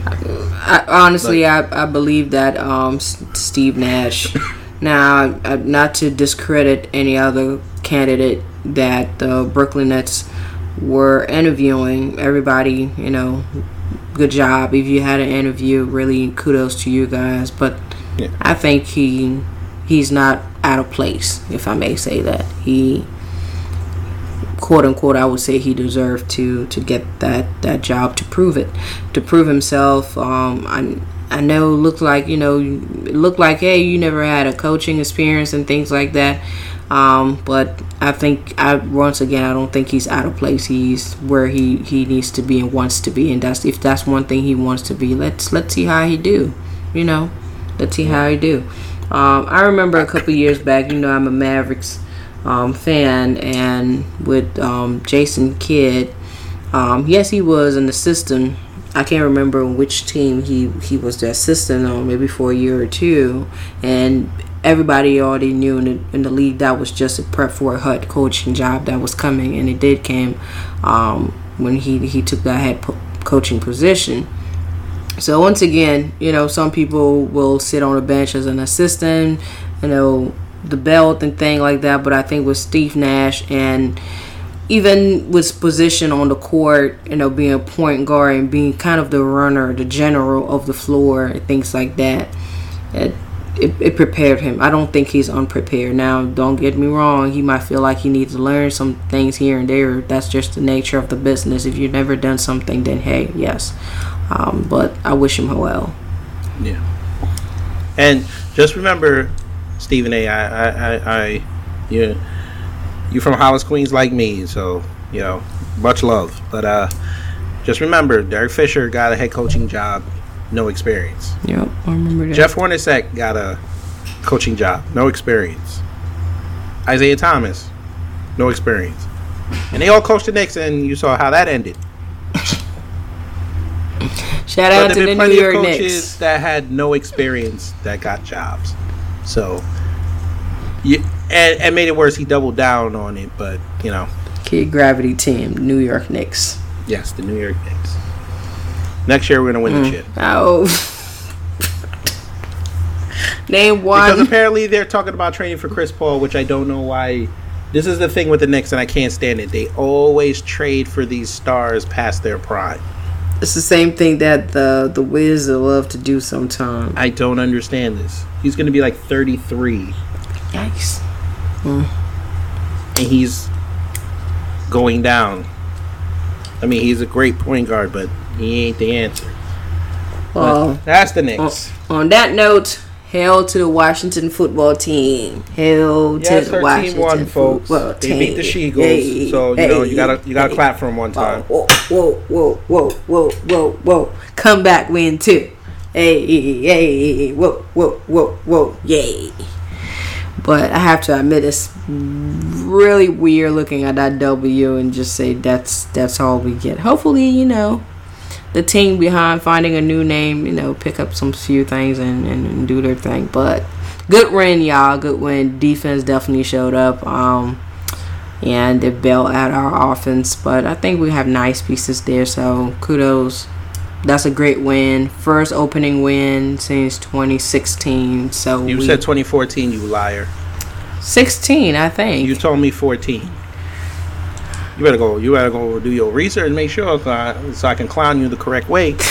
I, honestly, I, I believe that um, S- Steve Nash. now, uh, not to discredit any other candidate that the Brooklyn Nets were interviewing, everybody, you know, good job. If you had an interview, really kudos to you guys. But Yeah. I think he he's not out of place, if I may say that. He quote unquote I would say he deserved to to get that that job to prove it to prove himself. Um I I know looked like you know it looked like hey you never had a coaching experience and things like that. Um but I think I once again I don't think he's out of place. He's where he he needs to be and wants to be. And that's if that's one thing he wants to be let's let's see how he do you know? Let's see how he do um I remember a couple years back you know I'm a Mavericks um, fan, and with um, Jason Kidd, um, yes, he was an assistant. I can't remember which team he he was the assistant on, maybe for a year or two. And everybody already knew in the, in the league that was just a prep for a head coaching job that was coming, and it did came um, when he he took that head po- coaching position. So once again, you know, some people will sit on the bench as an assistant, you know, the belt and thing like that. But I think with Steve Nash and even with position on the court, you know, being a point guard and being kind of the runner, the general of the floor, and things like that, it, it, it prepared him. I don't think he's unprepared. Now, don't get me wrong, he might feel like he needs to learn some things here and there. That's just the nature of the business. If you've never done something, then hey, yes. Um, but I wish him well. Yeah. And just remember, Stephen A. I, I, I, I you, you from Hollis, Queens, like me, so you know, much love. But uh, just remember, Derek Fisher got a head coaching job, no experience. Yep, I remember that. Jeff Hornacek got a coaching job, no experience. Isaiah Thomas, no experience. And they all coached the Knicks, and you saw how that ended. Shout out to the New York coaches Knicks. that had no experience that got jobs. So, you, and, and made it worse. He doubled down on it, but you know, Kid Gravity Team, New York Knicks. yes, the New York Knicks. Next year we're gonna win the mm. chip Oh. Name one. because apparently they're talking about training for Chris Paul, which I don't know why. This is the thing with the Knicks, and I can't stand it. They always trade for these stars past their prime. It's the same thing that the the Wiz love to do sometimes. I don't understand this. He's gonna be like 33. Yikes. Mm. and he's going down. I mean, he's a great point guard, but he ain't the answer. Well, That's the on, on that note, hail to the Washington football team. Hail Yes, to the Washington team won, folks. football They team. beat the She-Eagles, Hey, so you know you gotta you gotta hey. clap for them one time. Whoa, whoa, whoa, whoa, whoa, whoa, whoa. Comeback win too. Hey, hey, whoa, whoa, whoa, whoa, yay. But I have to admit it's really weird looking at that W and just say that's that's all we get. Hopefully, you know, the team behind finding a new name, you know, pick up some few things and, and, and do their thing. But good win, y'all. Good win. Defense definitely showed up. Um, and they bailed out our offense. But I think we have nice pieces there, so kudos. That's a great win. First opening win since 2016. So You we, said 2014, you liar. 16, I think. You told me 14. You better go. You better go do your research and make sure uh, so I can clown you the correct way.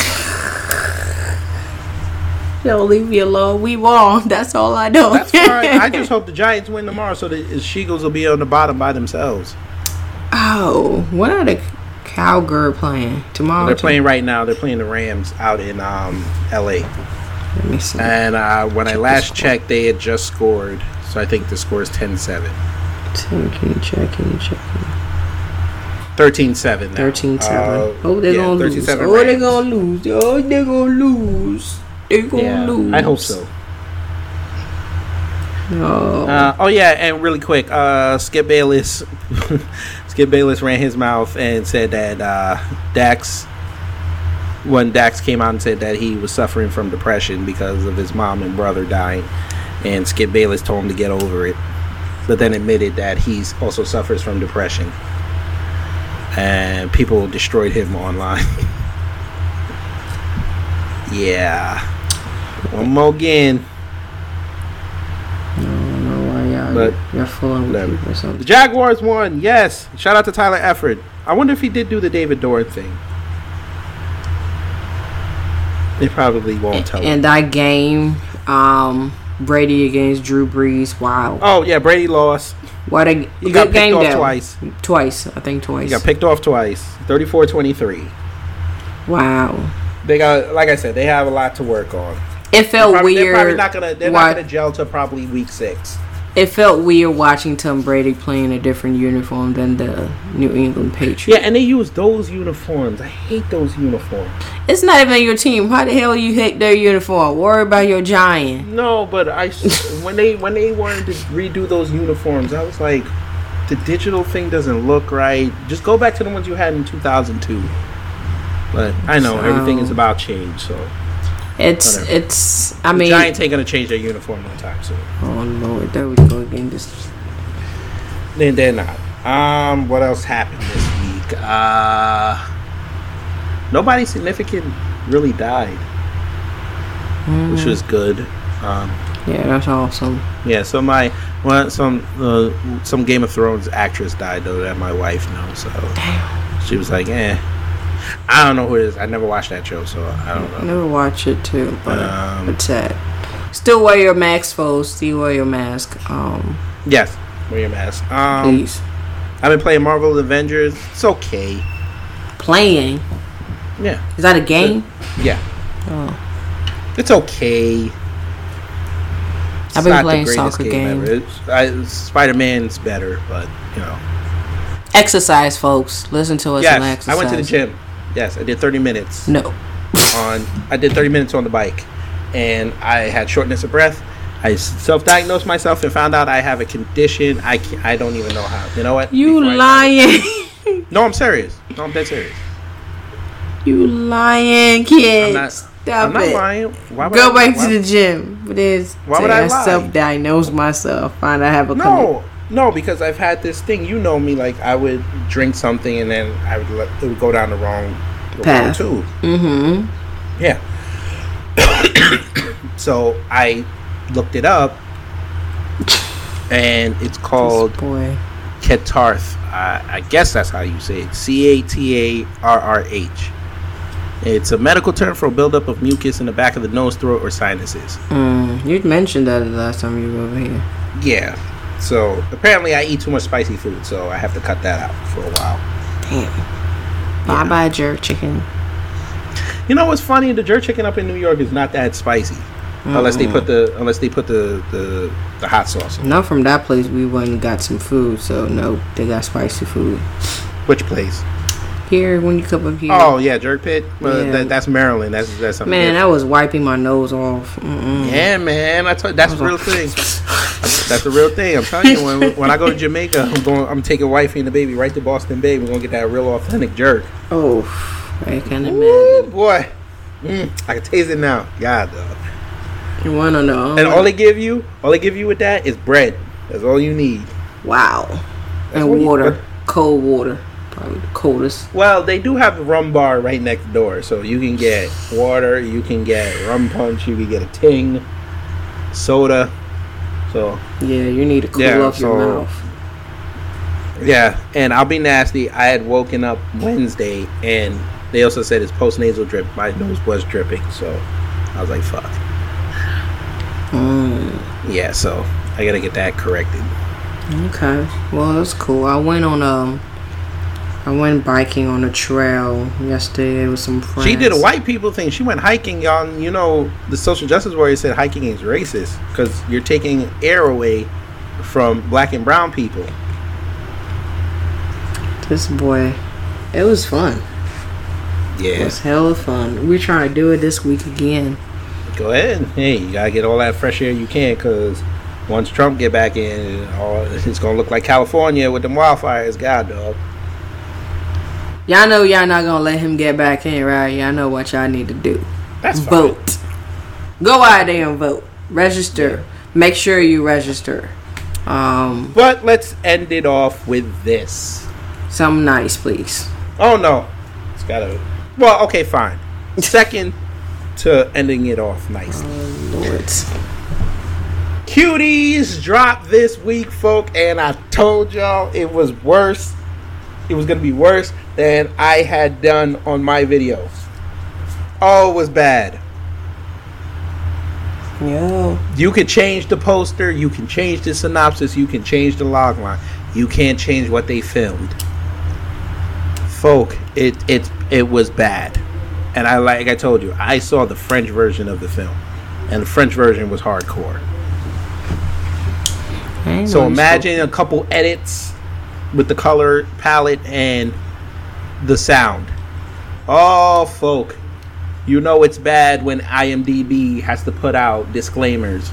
Yo, leave me alone. We won. That's all I know. That's fine. I just hope the Giants win tomorrow so the Sheagles will be on the bottom by themselves. oh, what are the Cowgirl playing tomorrow? They're playing right now. They're playing the Rams out in um, L.A. Let me see. And uh, when I Check the last checked, they had just scored. So I think the score is 10-7. Can you check? Can you check? 13-7 now. 13 7. Uh, oh, they're yeah, going to lose. 13-7 Oh, they're going to lose. Oh, they're going to lose. They're going to Yeah, lose. I hope so. Oh. Uh, oh yeah, and really quick, uh, Skip Bayless, Skip Bayless ran his mouth and said that uh, Dax, when Dax came out and said that he was suffering from depression because of his mom and brother dying, and Skip Bayless told him to get over it, but then admitted that he also suffers from depression, and people destroyed him online. yeah, one more again. I don't know why y'all, But- you're fooling with whatever. people or The. Jaguars won. Yes. Shout out to Tyler Eifert. I wonder if he did do the David Dorn thing. They probably won't tell. him. And that game, um, Brady against Drew Brees. Wow. Oh yeah, Brady lost. What a He good got picked game off though. twice. Twice, I think twice. He got picked off twice. 34-23. wow. They got, like I said, they have a lot to work on. It felt Probably- weird. They're probably not gonna. They're not gonna gel till probably week six. It felt weird watching Tom Brady playing a different uniform than the New England Patriots. Yeah, and they use those uniforms. I hate those uniforms. It's not even your team. How the hell you hate their uniform? Worry about your giant. No, but I when they when they wanted to redo those uniforms, I was like, the digital thing doesn't look right. Just go back to the ones you had in 2002. But I know everything is about change, so It's Whatever. it's. I The mean, Giants ain't gonna change their uniform no time soon. oh lord, there we go again. This Then they're not. Um, what else happened this week? Uh, nobody significant really died, which was good. Um, yeah, that's awesome. yeah, so my well, some uh, some Game of Thrones actress died though that my wife knows. So Damn. she was like, eh. I don't know who it is. I never watched that show, so I don't I know. never watch it too, but Um, it's sad. Still wear your mask, folks. Still wear your mask. Um, Yes, wear your mask. Um, please. I've been playing Marvel Avengers. It's okay. Playing. Yeah, Is that a game? yeah. Oh. It's okay. It's I've been playing soccer game game. ever. It's- I- Spider-Man's better, but you know. Exercise, folks. Listen to us yes. I went to the gym. Yes, I did 30 minutes No. on. I did 30 minutes on the bike, and I had shortness of breath. I self-diagnosed myself and found out I have a condition. I can't, I don't even know how. You know what? You Before lying. No, I'm serious. No, I'm dead serious. you lying, kid. I'm not. Stop I'm not it. lying. Why would Go I- back why- to the gym. It is. Why would I lie? self-diagnose myself? Find I have a No, no, because I've had this thing. You know me. Like I would drink something and then I would let it would go down the wrong the wrong Path. tube. Mm-hmm. Yeah. so I looked it up, and it's called boy. catarrh. Uh, I guess that's how you say it. C A T A R R H. It's a medical term for a buildup of mucus in the back of the nose, throat, or sinuses. Mm, you mentioned that the last time you were over here. Yeah. So apparently, I eat too much spicy food, so I have to cut that out for a while. Damn. Bye bye jerk chicken. You know what's funny? The jerk chicken up in New York is not that spicy, unless they put the unless they put the the, the hot sauce. in. Not from that place. We went and got some food, so no, they got spicy food Which place? Here when you come up here. Oh yeah, jerk pit. Well, Yeah. that, that's Maryland. That's that's something. man, I was wiping my nose off. Mm-mm. yeah, man. I told, that's the real thing. That's the real thing. I'm telling you, when when I go to Jamaica, I'm going. I'm taking wifey and the baby right to Boston Bay. We're gonna get that real authentic jerk. Oh, I can Ooh, imagine. boy, mm, I can taste it now. God, dog. You wanna know? And all they give you, all they give you with that is bread. That's all you need. wow, what and water, what- cold water, probably the coldest. Well, they do have the rum bar right next door, so you can get water, you can get rum punch, you can get a ting, soda. So Yeah, you need to cool Yeah, off your mouth. yeah, and I'll be nasty. I had woken up Wednesday, and they also said it's post nasal drip. My nose was dripping, so I was like, "Fuck." Mm, Yeah, so I gotta get that corrected. okay, well that's cool. I went on um, I went biking on a trail yesterday with some friends. She did a white people thing. She went hiking on, you know, the social justice warrior said hiking is racist because you're taking air away from black and brown people. This boy, it was fun. Yeah, it was hella fun. We're trying to do it this week again. Go ahead. Hey, you gotta get all that fresh air you can, cause once Trump get back in, it's gonna look like California with them wildfires. God, dog. Y'all know y'all not gonna let him get back in, right? Y'all know what y'all need to do. That's fine. vote. Go out there and vote. Register. Make sure you register. Um, But let's end it off with this. something nice, please. Oh no, it's gotta. Well, okay, fine. Second to ending it off nicely. Lord. Cuties dropped this week, folk, and I told y'all it was worse. It was gonna be worse than I had done on my videos. Oh, it was bad. Yeah. You can change the poster, you can change the synopsis, you can change the log line. You can't change what they filmed. Folk, it it it was bad. And I like I told you, I saw the French version of the film. And the French version was hardcore. So imagine a couple edits with the color palette and the sound. Oh, folk, you know it's bad when IMDb has to put out disclaimers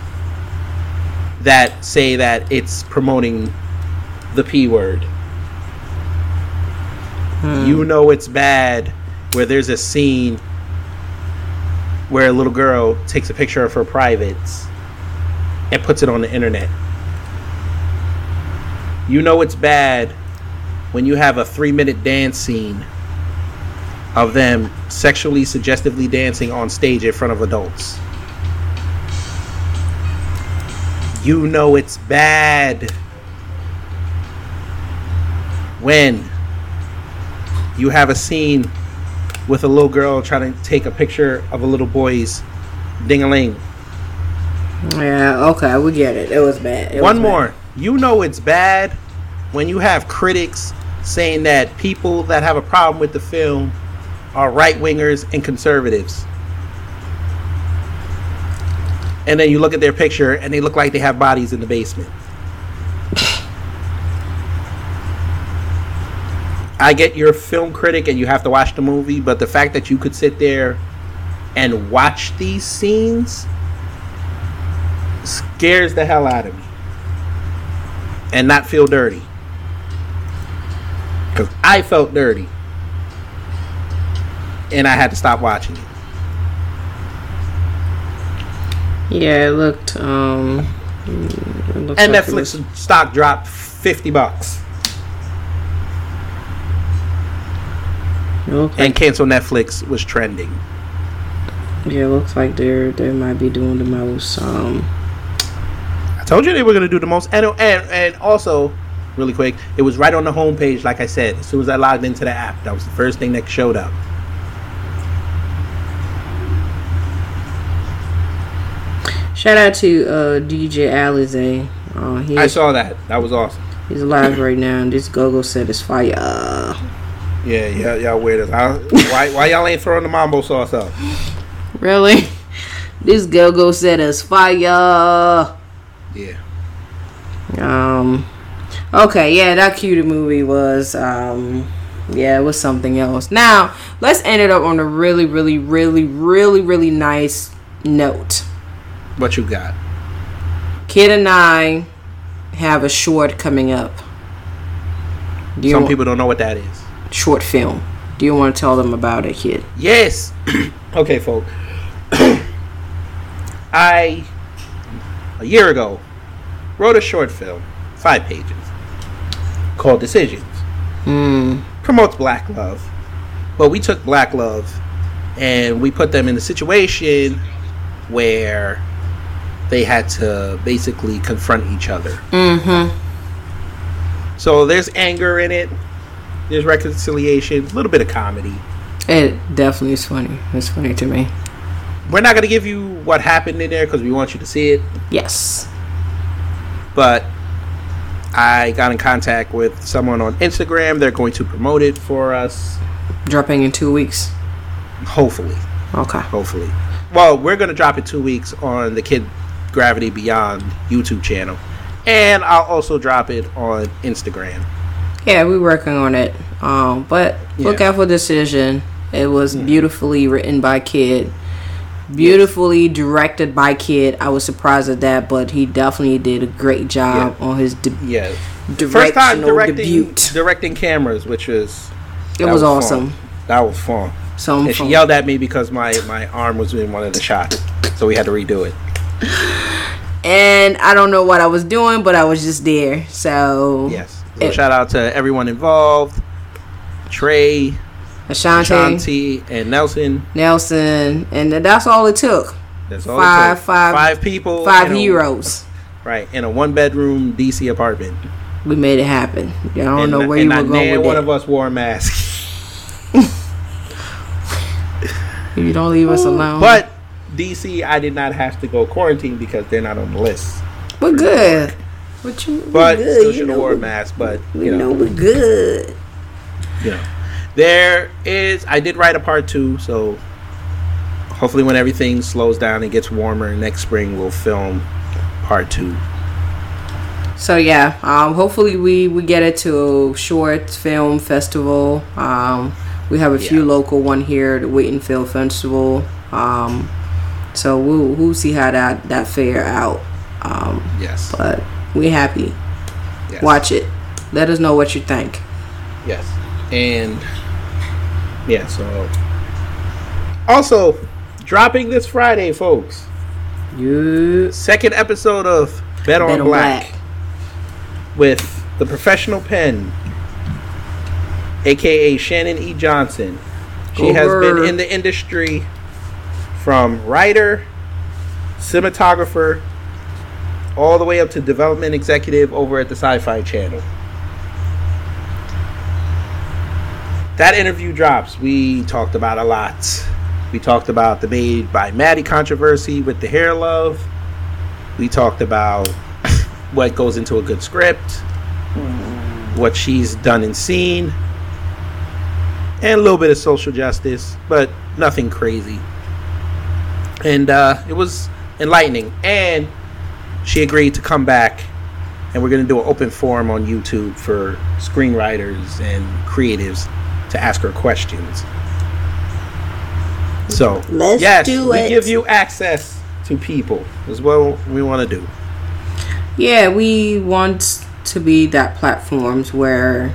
that say that it's promoting the P word. Hmm. You know it's bad where there's a scene where a little girl takes a picture of her privates and puts it on the internet. You know it's bad when you have a three minute dance scene of them sexually suggestively dancing on stage in front of adults. You know it's bad when you have a scene with a little girl trying to take a picture of a little boy's ding a ling. Yeah, okay, we get it. It was bad. It One was bad. more. You know it's bad when you have critics saying that people that have a problem with the film are right wingers and conservatives. And then you look at their picture and they look like they have bodies in the basement. I get you're a film critic and you have to watch the movie, but the fact that you could sit there and watch these scenes scares the hell out of me and not feel dirty. Because I felt dirty. And I had to stop watching it. Yeah, it looked. Um, it looked And like Netflix was- stock dropped 50 bucks. looked And cancel Netflix was trending. yeah, it looks like they're they might be doing the most. Um, I told you they were going to do the most. And, and, and also, really quick, it was right on the homepage, like I said. As soon as I logged into the app, that was the first thing that showed up. shout out to uh, DJ Alize. Uh, he I saw that. That was awesome. he's live right now, and this go-go set is fire. Yeah, yeah, y'all weirdos. I, why, why y'all ain't throwing the mambo sauce up? Really? This go-go set is fire. Yeah. Um. Okay, yeah, that cutie movie was. Um. Yeah, it was something else. Now let's end it up on a really, really, really, really, really nice note. What you got? Kid and I have a short coming up. Do Some people don't know what that is. short film. Do you want to tell them about it, kid? Yes. okay, folk. I a year ago wrote a short film, five pages, called Decisions. Hmm. Promotes black love. But we took black love and we put them in a situation where they had to basically confront each other. Mm-hmm. So there's anger in it. There's reconciliation, a little bit of comedy. It definitely is funny. It's funny to me. We're not gonna give you what happened in there because we want you to see it. Yes. But I got in contact with someone on Instagram. They're going to promote it for us. Dropping in two weeks. Hopefully, Okay. hopefully. Well, we're gonna drop it two weeks on the Kid Gravity Beyond YouTube channel, and I'll also drop it on Instagram. Yeah, we're working on it. Um, but look Yeah. out for decision. It was beautifully written by Kid, beautifully directed by Kid. I was surprised at that, but he definitely did a great job on his de- Yeah, first time directing debut. directing cameras, which was It was, fun. awesome. That was fun. So And she yelled at me because my my arm was in one of the shots, so we had to redo it. and I don't know what I was doing, but I was just there. So Yes. So It- shout out to everyone involved. Trey, Ashanti, Shanti, and Nelson. Nelson, and that's all it took. That's all Five- it took. five- five people, Five in a- heroes. right? In a one bedroom DC apartment. We made it happen. I don't and know where and you were going with one that. of us wore a mask. You don't leave us alone. But DC, I did not have to go quarantine because they're not on the list. we're good. What you? But good, still you should have wore a mask. But We you know know, we're good. you know, there is. I did write a part two, so hopefully when everything slows down and gets warmer next spring, we'll film part two. So yeah, um, hopefully we we get it to short film festival. Um, we have a few local one here, the Waiting Film Festival. Um, so we'll we'll see how that that fare out. Um, Yes. but we happy. yes. Watch it. Let us know what you think. Yes. And yeah, so also Dropping this Friday, folks. You Second episode of Bet on, Bet on Black, Black. with the professional pen, aka Shannon E. Johnson. She has been in the industry from writer, cinematographer, all the way up to development executive over at the Sci Fi Channel. That interview drops. We talked about a lot. We talked about the Made by Maddie controversy with the hair love. We talked about what goes into a good script, what she's done and seen, and a little bit of social justice, but nothing crazy. And uh, it was enlightening. And she agreed to come back, and we're going to do an open forum on YouTube for screenwriters and creatives to ask her questions. So, Let's yes, do we it. give you access to people. Is what we want to do. Yeah, we want to be that platforms where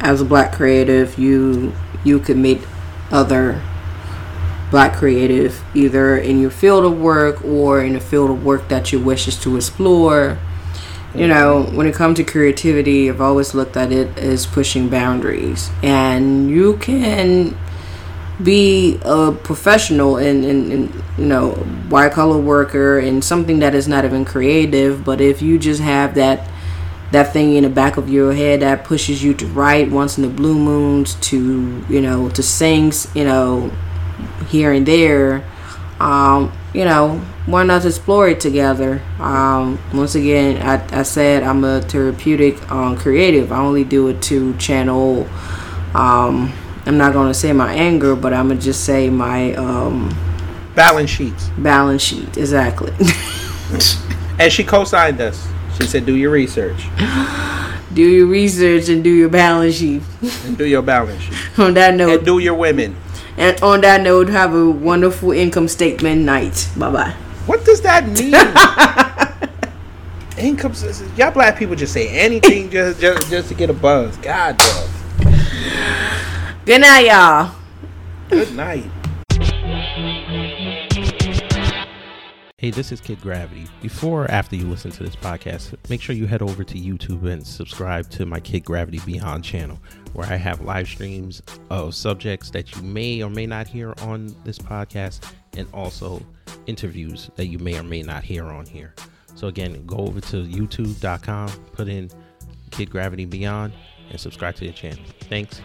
as a black creative you you could meet other black creative either in your field of work or in a field of work that you wishes to explore. You know, when it comes to creativity, I've always looked at it as pushing boundaries. And you can be a professional and, and, and you know white collar worker and something that is not even creative but if you just have that that thing in the back of your head that pushes you to write once in the blue moons to you know to sing you know here and there um you know why not explore it together? Um once again i, I said i'm a therapeutic um, creative. I only do it to channel um i'm not going to say my anger but i'm going to just say my um Balance sheets. balance sheet exactly. And she co-signed us. She said, "Do your research. Do your research and do your balance sheet. And do your balance sheet. On that note, and do your women." and on that note have a wonderful income statement night. Bye bye What does that mean? Income. Y'all black people just say anything just just just to get a buzz. God, dog. good night y'all Good night. Hey, this is Kid Gravity. Before or after you listen to this podcast, make sure you head over to YouTube and subscribe to my Kid Gravity Beyond channel, where I have live streams of subjects that you may or may not hear on this podcast, and also interviews that you may or may not hear on here. So, again, go over to youtube.com, put in Kid Gravity Beyond, and subscribe to the channel. Thanks.